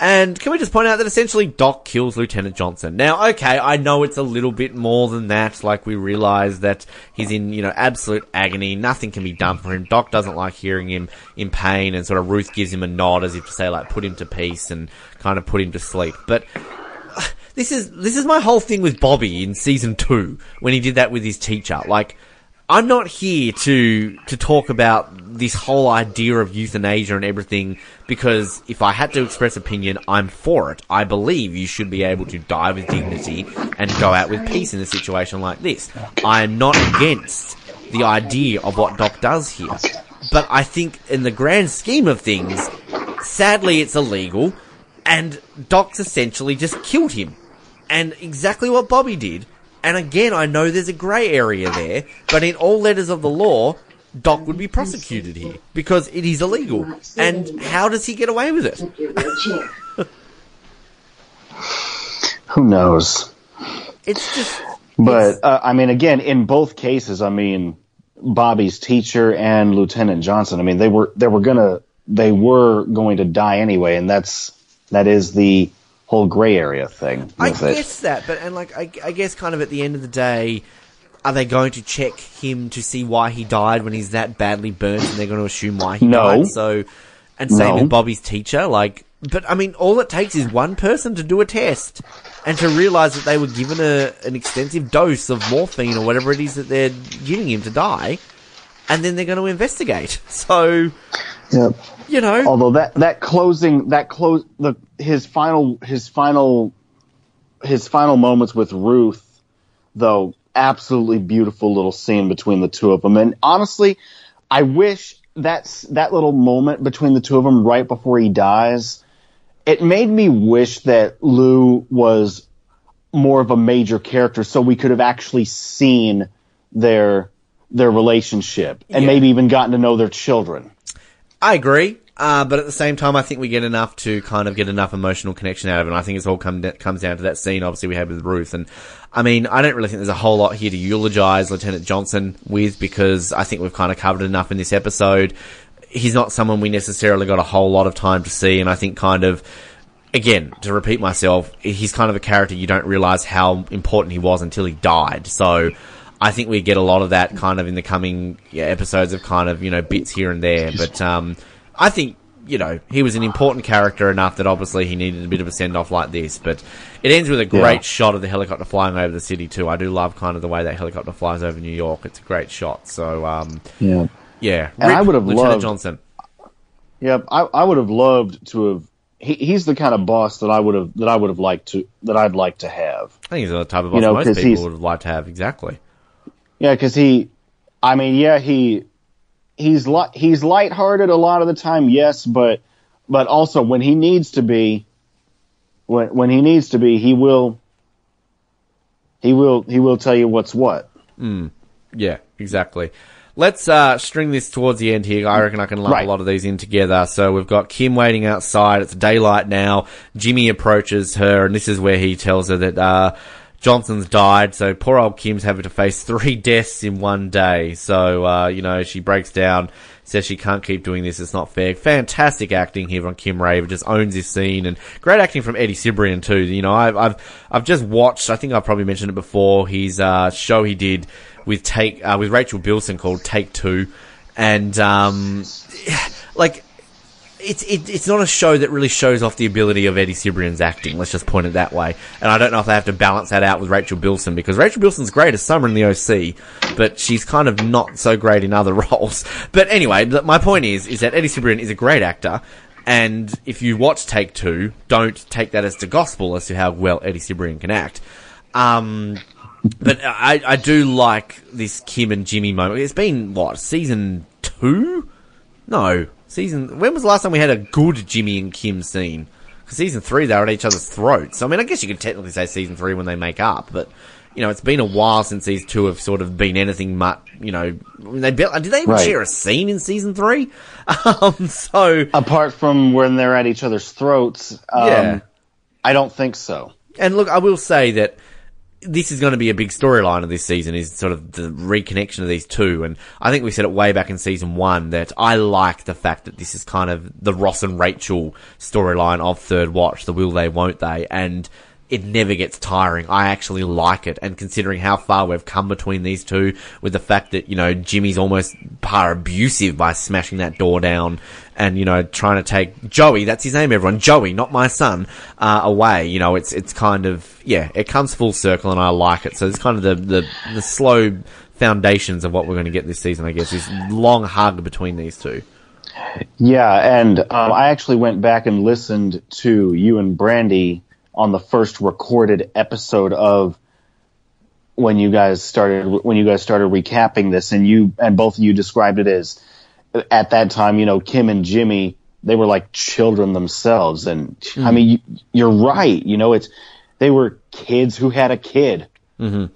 And can we just point out that essentially Doc kills Lieutenant Johnson? Now, okay, I know it's a little bit more than that. Like we realize that he's in, you know, absolute agony. Nothing can be done for him. Doc doesn't like hearing him in pain and sort of Ruth gives him a nod as if to say like put him to peace and kind of put him to sleep. But (sighs) this is, this is my whole thing with Bobby in season two when he did that with his teacher. Like, I'm not here to to talk about this whole idea of euthanasia and everything because if I had to express opinion, I'm for it. I believe you should be able to die with dignity and go out with peace in a situation like this. I am not against the idea of what Doc does here. But I think in the grand scheme of things, sadly it's illegal and Doc's essentially just killed him and exactly what Bobby did. And again, I know there's a grey area there, but in all letters of the law, Doc would be prosecuted here because it is illegal. And how does he get away with it? (laughs) Who knows? It's just But uh, I mean, again, in both cases, I mean, Bobby's teacher and Lieutenant Johnson. I mean, they were they were gonna they were going to die anyway, and that's that is the whole gray area thing I with it. guess that, but and like I, I guess kind of at the end of the day, are they going to check him to see why he died when he's that badly burnt, and they're going to assume why he No. died? So, and same No. with Bobby's teacher, like. But I mean, all it takes is one person to do a test and to realize that they were given a an extensive dose of morphine or whatever it is that they're giving him to die, and then they're going to investigate. (laughs) So, Yep. you know, Although that that closing that close the his final his final his final moments with Ruth, though absolutely beautiful little scene between the two of them, and honestly, I wish that's that little moment between the two of them right before he dies. It made me wish that Lou was more of a major character, so we could have actually seen their their relationship and Yeah. maybe even gotten to know their children. I agree. Uh, but at the same time, I think we get enough to kind of get enough emotional connection out of it. And I think it's all come comes down to that scene, obviously, we had with Ruth. And I mean, I don't really think there's a whole lot here to eulogize Lieutenant Johnson with because I think we've kind of covered enough in this episode. He's not someone we necessarily got a whole lot of time to see. And I think kind of, again, to repeat myself, he's kind of a character you don't realize how important he was until he died. So I think we get a lot of that kind of in the coming yeah, episodes of kind of, you know, bits here and there. But, um, I think, you know, he was an important character enough that obviously he needed a bit of a send off like this. But it ends with a great Yeah. shot of the helicopter flying over the city too. I do love kind of the way that helicopter flies over New York. It's a great shot. So, um, Yeah. yeah. And I would have Lieutenant loved- Johnson. Yep, I, I would have loved to have. He, he's the kind of boss that I would have that I would have liked to that I'd like to have. I think he's the type of boss know, most people would have liked to have. Exactly. Yeah, because he, I mean, yeah, he he's li- he's lighthearted a lot of the time, yes, but but also when he needs to be, when when he needs to be, he will he will he will tell you what's what. Yeah, exactly. Let's uh, string this towards the end here. I reckon I can lump Right. a lot of these in together. So we've got Kim waiting outside. It's daylight now. Jimmy approaches her, and this is where he tells her that uh, Johnson's died. So poor old Kim's having to face (laughs) three deaths in one day. So uh, you know she breaks down, says she can't keep doing this. It's not fair. Fantastic acting here from Kim Raver. Just owns this scene, and great acting from Eddie Cibrian too. You know, I've I've I've just watched. I think I've probably mentioned it before. His uh, show he did with take uh, with Rachel Bilson called Take Two, and um, (sighs) like it's it, it's not a show that really shows off the ability of Eddie Cibrian's acting. Let's just point it that way. And I don't know if they have to balance that out with Rachel Bilson because Rachel Bilson's great as Summer in the OC, but she's kind of not so great in other (laughs) roles. But anyway, my point is is that Eddie Cibrian is a great actor. And if you watch Take Two, don't take that as the gospel as to how well Eddie Cibrian can act. Um, but I, I do like this Kim and Jimmy moment. It's been what season two? No, season. When was the last time we had a good Jimmy and Kim scene? 'Cause season three, they were at each other's throats. So I mean, I guess you could technically say season three when they make up, but you know, it's been a while since these two have sort of been anything but. You know, they built, did they even Right. share a scene in season three? (laughs) Um, so Apart from when they're at each other's throats, um, Yeah. I don't think so. And look, I will say that this is going to be a big storyline of this season is sort of the reconnection of these two. And I think we said it way back in season one that I like the fact that this is kind of the Ross and Rachel storyline of Third Watch, the will they, won't they. And it never gets tiring. I actually like it. And considering how far we've come between these two, with the fact that, you know, Jimmy's almost par abusive by smashing that door down and, you know, trying to take Joey, that's his name, everyone, Joey, not my son, uh, away. You know, it's, it's kind of, yeah, it comes full circle and I like it. So it's kind of the, the, the slow foundations of what we're going to get this season, I guess, this long hug between these two. Yeah, and um, I actually went back and listened to you and Brandy on the first recorded episode of when you guys started when you guys started recapping this, and you and both of you described it as at that time, you know, Kim and Jimmy they were like children themselves, and I mean, you, you're right. You know, it's they were kids who had a kid. Mm-hmm.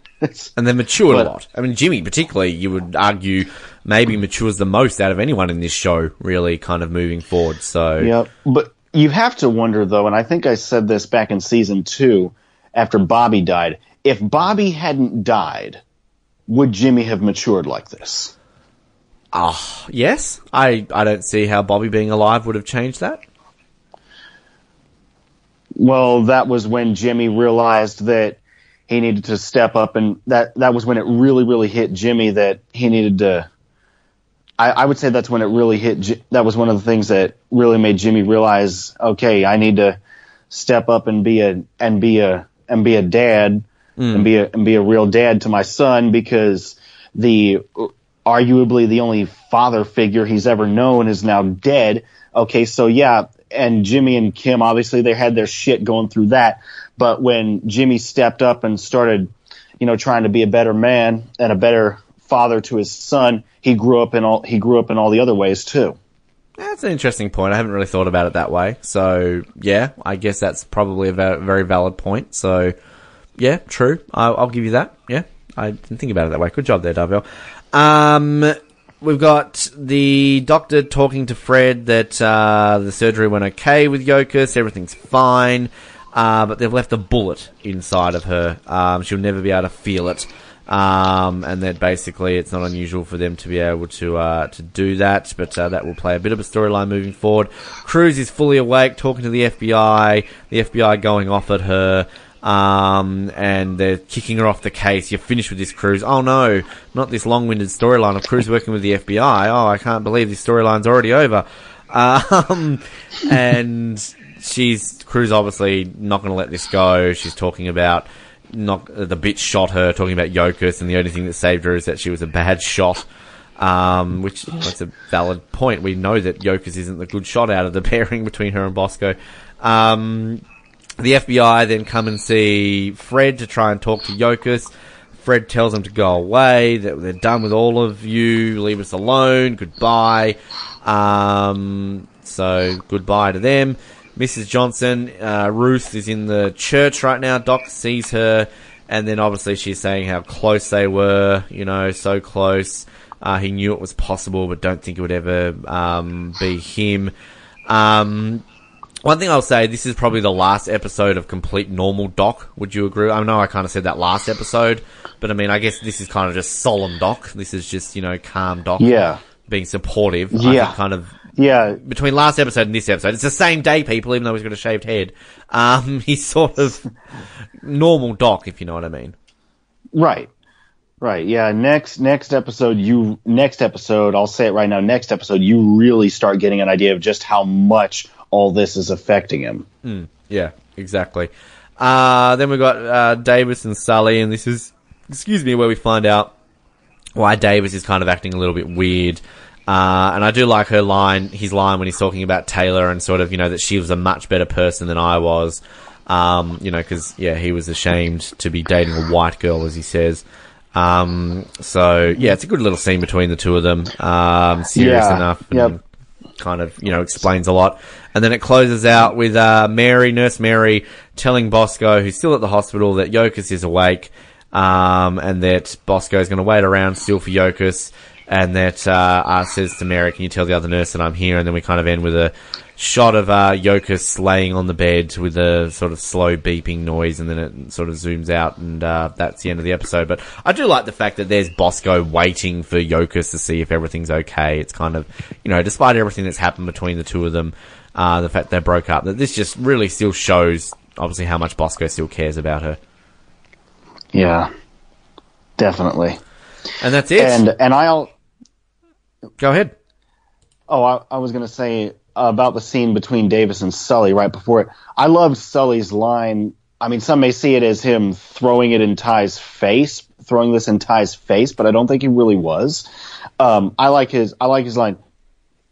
And they're matured a lot. I mean, Jimmy, particularly, you would argue, maybe matures the most out of anyone in this show, really, kind of moving forward. So, Yeah, but you have to wonder though, and I think I said this back in season two after Bobby died. If Bobby hadn't died, would Jimmy have matured like this? Ah yes, I, I don't see how Bobby being alive would have changed that. Well, that was when Jimmy realized that he needed to step up, and that that was when it really, really hit Jimmy that he needed to. I, I would say that's when it really hit. That was one of the things that really made Jimmy realize, okay, I need to step up and be a and be a and be a dad and be a and be a real dad to my son because the arguably the only father figure he's ever known is now dead. Okay, so yeah, and Jimmy and Kim obviously they had their shit going through that, but when Jimmy stepped up and started, you know, trying to be a better man and a better father to his son, he grew up in all he grew up in all the other ways too. That's an interesting point. I haven't really thought about it that way. So, yeah, I guess that's probably a very valid point. So, yeah, true. I'll, give you that. Yeah, I didn't think about it that way. Good job there, Dorvell. Um, we've got the doctor talking to Fred that uh, the surgery went okay with Yokas, everything's fine, uh, but they've left a bullet inside of her. Um, she'll never be able to feel it. Um, and that basically it's not unusual for them to be able to uh, to do that, but uh, that will play a bit of a storyline moving forward. Cruz is fully awake, talking to the FBI. The FBI going off at her, um, and they're kicking her off the case. You're finished with this, Cruz. Oh no, not this long-winded storyline of Cruz working with the FBI. Oh, I can't believe this storyline's already over. Um, and she's Cruz obviously not going to let this go. She's talking about not the bitch shot her, talking about Yokas, and the only thing that saved her is that she was a bad shot. Um, which it's a valid point. We know that Yokas isn't the good shot out of the (laughs) pairing between her and Bosco. Um, the FBI then come and see Fred to try and talk to Yokus. Fred tells them to go away, that they're done with all of you, leave us alone, goodbye. Um, so goodbye to them. Mrs. Johnson, uh, Ruth is in the church right now. Doc sees her, and then obviously she's saying how close they were, you know, so close. Uh, he knew it was possible, but don't think it would ever um, be him. Um, one thing I'll say, this is probably the last episode of complete normal Doc. Would you agree? I know I kind of said that last episode, but I mean, I guess this is kind of just solemn Doc. This is just, you know, calm Doc. Yeah. Being supportive. I Yeah. think kind of Yeah, between last episode and this episode, it's the same day, people, even though he's got a shaved head. Um, (laughs) he's sort of normal Doc, if you know what I mean. Right. Right. Yeah. Next next episode you next episode, I'll say it right now, next episode you really start getting an idea of just how much all this is affecting him. Yeah, exactly. Uh, then we got uh, Davis and Sully, and this is, excuse me, where we find out why Davis is kind of acting a little bit weird. Uh, and I do like her line, his line when he's talking about Taylor and sort of, you know, that she was a much better person than I was. Um, you know, because yeah, he was ashamed to be dating a white girl, as he says. Um, so yeah, it's a good little scene between the two of them. Um, serious Yeah, enough. And, yep. kind of, you know, explains a lot. And then it closes out with uh, Mary, Nurse Mary, telling Bosco, who's still at the hospital, that Yokas is awake, um, and that Bosco is going to wait around still for Yokas, and that uh, says to Mary, "Can you tell the other nurse that I'm here?" And then we kind of end with a shot of uh, Yokas laying on the bed with a sort of slow beeping noise, and then it sort of zooms out, and uh, that's the end of the episode. But I do like the fact that there's Bosco waiting for Yokas to see if everything's okay. It's kind of, you know, despite everything that's happened between the two of them, uh, the fact they broke up, that this just really still shows, obviously, how much Bosco still cares about her. Yeah. Definitely. And that's it. And and I'll Go ahead. Oh, I, I was going to say about the scene between Davis and Sully right before it. I loved Sully's line. I mean, some may see it as him throwing it in Ty's face, throwing this in Ty's face, but I don't think he really was. Um, I like his. I like his line.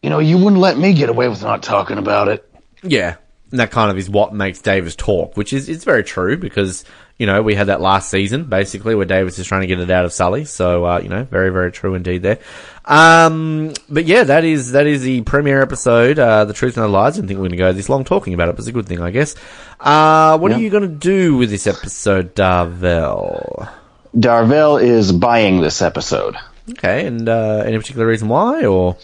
You know, you wouldn't let me get away with not talking about it. Yeah. And that kind of is what makes Davis talk, which is, it's very true because, you know, we had that last season, basically, where Davis is trying to get it out of Sully. So, uh, you know, very, very true indeed there. Um, but yeah, that is, that is the premiere episode, uh, The Truth and the Lies. I didn't think we were going to go this long talking about it, but it's a good thing, I guess. Uh, what are you going to do with this episode, Dorvell? Dorvell is buying this episode. Okay, and, uh, any particular reason why, or?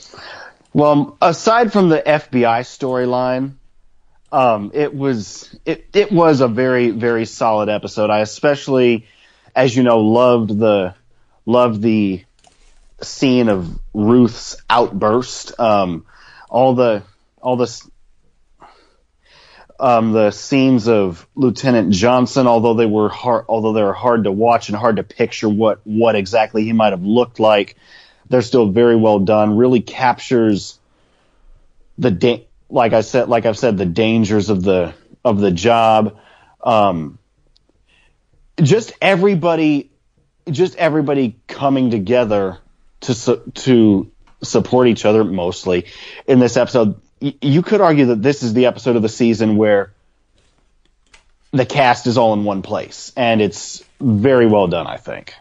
Well, aside from the FBI storyline, um, it was it it was a very very solid episode. I especially, as you know, loved the loved the scene of Ruth's outburst. Um, all the all the um, the scenes of Lieutenant Johnson, although they were hard, although they were hard to watch and hard to picture what what exactly he might have looked like, they're still very well done. Really captures the da- like I said, like I've said, the dangers of the of the job. Um, just everybody, just everybody coming together to su- to support each other mostly in this episode. Y- you could argue that this is the episode of the season where the cast is all in one place, and it's very well done. I think.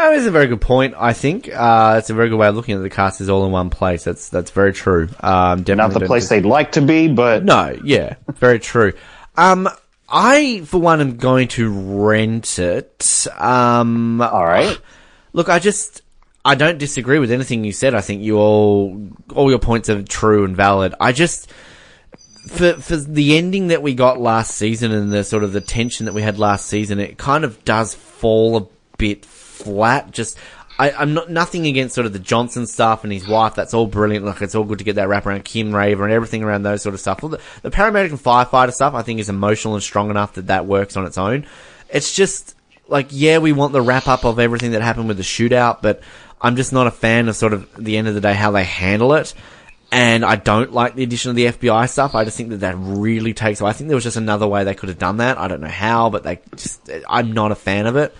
That is a very good point. I think uh, it's a very good way of looking at the cast is all in one place. That's that's very true. Um, definitely Not the place they'd like to be, but No, yeah, very true. Um, I for one am going to rent it. Um, all right. (sighs) Look, I just I don't disagree with anything you said. I think you all all your points are true and valid. I just for for the ending that we got last season and the sort of the tension that we had last season, it kind of does fall a bit flat. Just I, I'm not nothing against sort of the Johnson stuff and his wife. That's all brilliant. Like it's all good to get that wrap around Kim Raver and everything around those sort of stuff. The, the paramedic and firefighter stuff, I think, is emotional and strong enough that that works on its own. It's just like yeah, we want the wrap up of everything that happened with the shootout, but I'm just not a fan of sort of the end of the day how they handle it. And I don't like the addition of the FBI stuff. I just think that that really takes. I think there was just another way they could have done that. I don't know how, but they just, I'm not a fan of it.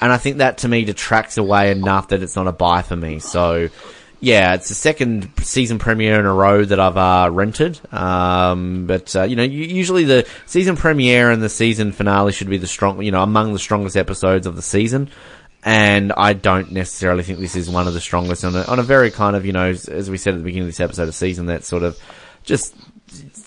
And I think that to me detracts away enough that it's not a buy for me. So, yeah, it's the second season premiere in a row that I've uh, rented. Um, but uh, you know, usually the season premiere and the season finale should be the strong, you know, among the strongest episodes of the season. and I don't necessarily think this is one of the strongest on a, on a very kind of, you know, as, we said at the beginning of this episode of season, that sort of just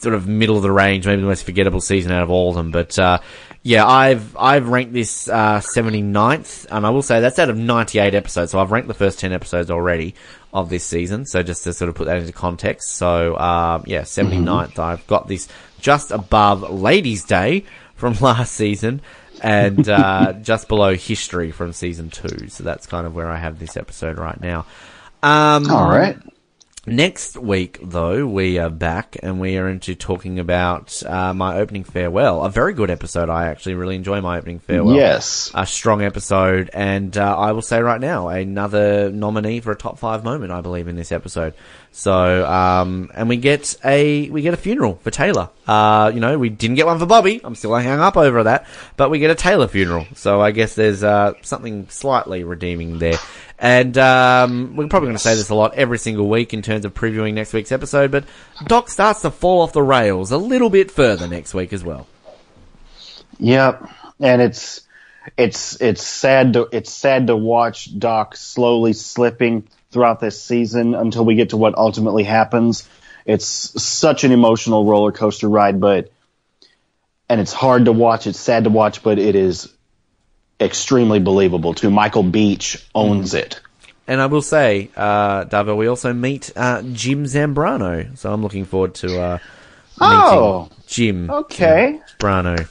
sort of middle of the range, maybe the most forgettable season out of all of them. But uh, yeah, I've I've ranked this uh, 79th, and I will say that's out of 98 episodes. So I've ranked the first 10 episodes already of this season. So just to sort of put that into context. So uh, yeah, 79th. I've got this just above Ladies' Day from (laughs) last season. And uh, (laughs) just below history from season two, so that's kind of where I have this episode right now. Um, All right. Next week, though, we are back and we are into talking about uh, my opening farewell. A very good episode. I actually really enjoy my opening farewell. Yes. A strong episode, and uh, I will say right now, another nominee for a top five moment, I believe, in this episode. So, um, and we get a we get a funeral for Taylor. Uh, you know, we didn't get one for Bobby. I'm still hung up over that, but we get a Taylor funeral. So I guess there's uh, something slightly redeeming there. And um, we're probably going to say this a lot every single week in terms of previewing next week's episode, but Doc starts to fall off the rails a little bit further next week as well. Yep. And it's it's it's sad to it's sad to watch Doc slowly slipping throughout this season until we get to what ultimately happens. It's such an emotional roller coaster ride, but and it's hard to watch. It's sad to watch, but it is extremely believable too. Michael Beach owns it. And I will say, uh, Davo, we also meet uh, Jim Zambrano, so I'm looking forward to uh, meeting Oh, Jim okay. Zambrano.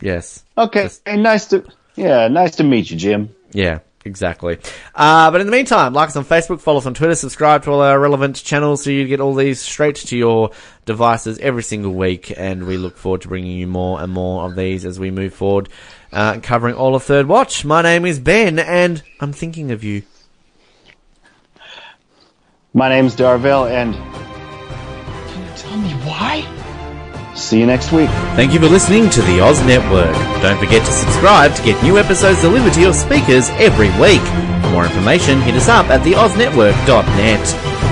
Yes. Okay, Just- hey, nice to yeah, nice to meet you, Jim. Yeah, exactly. Uh, but in the meantime, like us on Facebook, follow us on Twitter, subscribe to all our relevant channels so you get all these straight to your devices every single week. And we look forward to bringing you more and more of these as we move forward, uh, covering all of Third Watch. My name is Ben, and I'm thinking of you. My name's Dorvell, and can you tell me why? See you next week. Thank you for listening to the Oz Network. Don't forget to subscribe to get new episodes delivered to your speakers every week. For more information, hit us up at theoznetwork.net.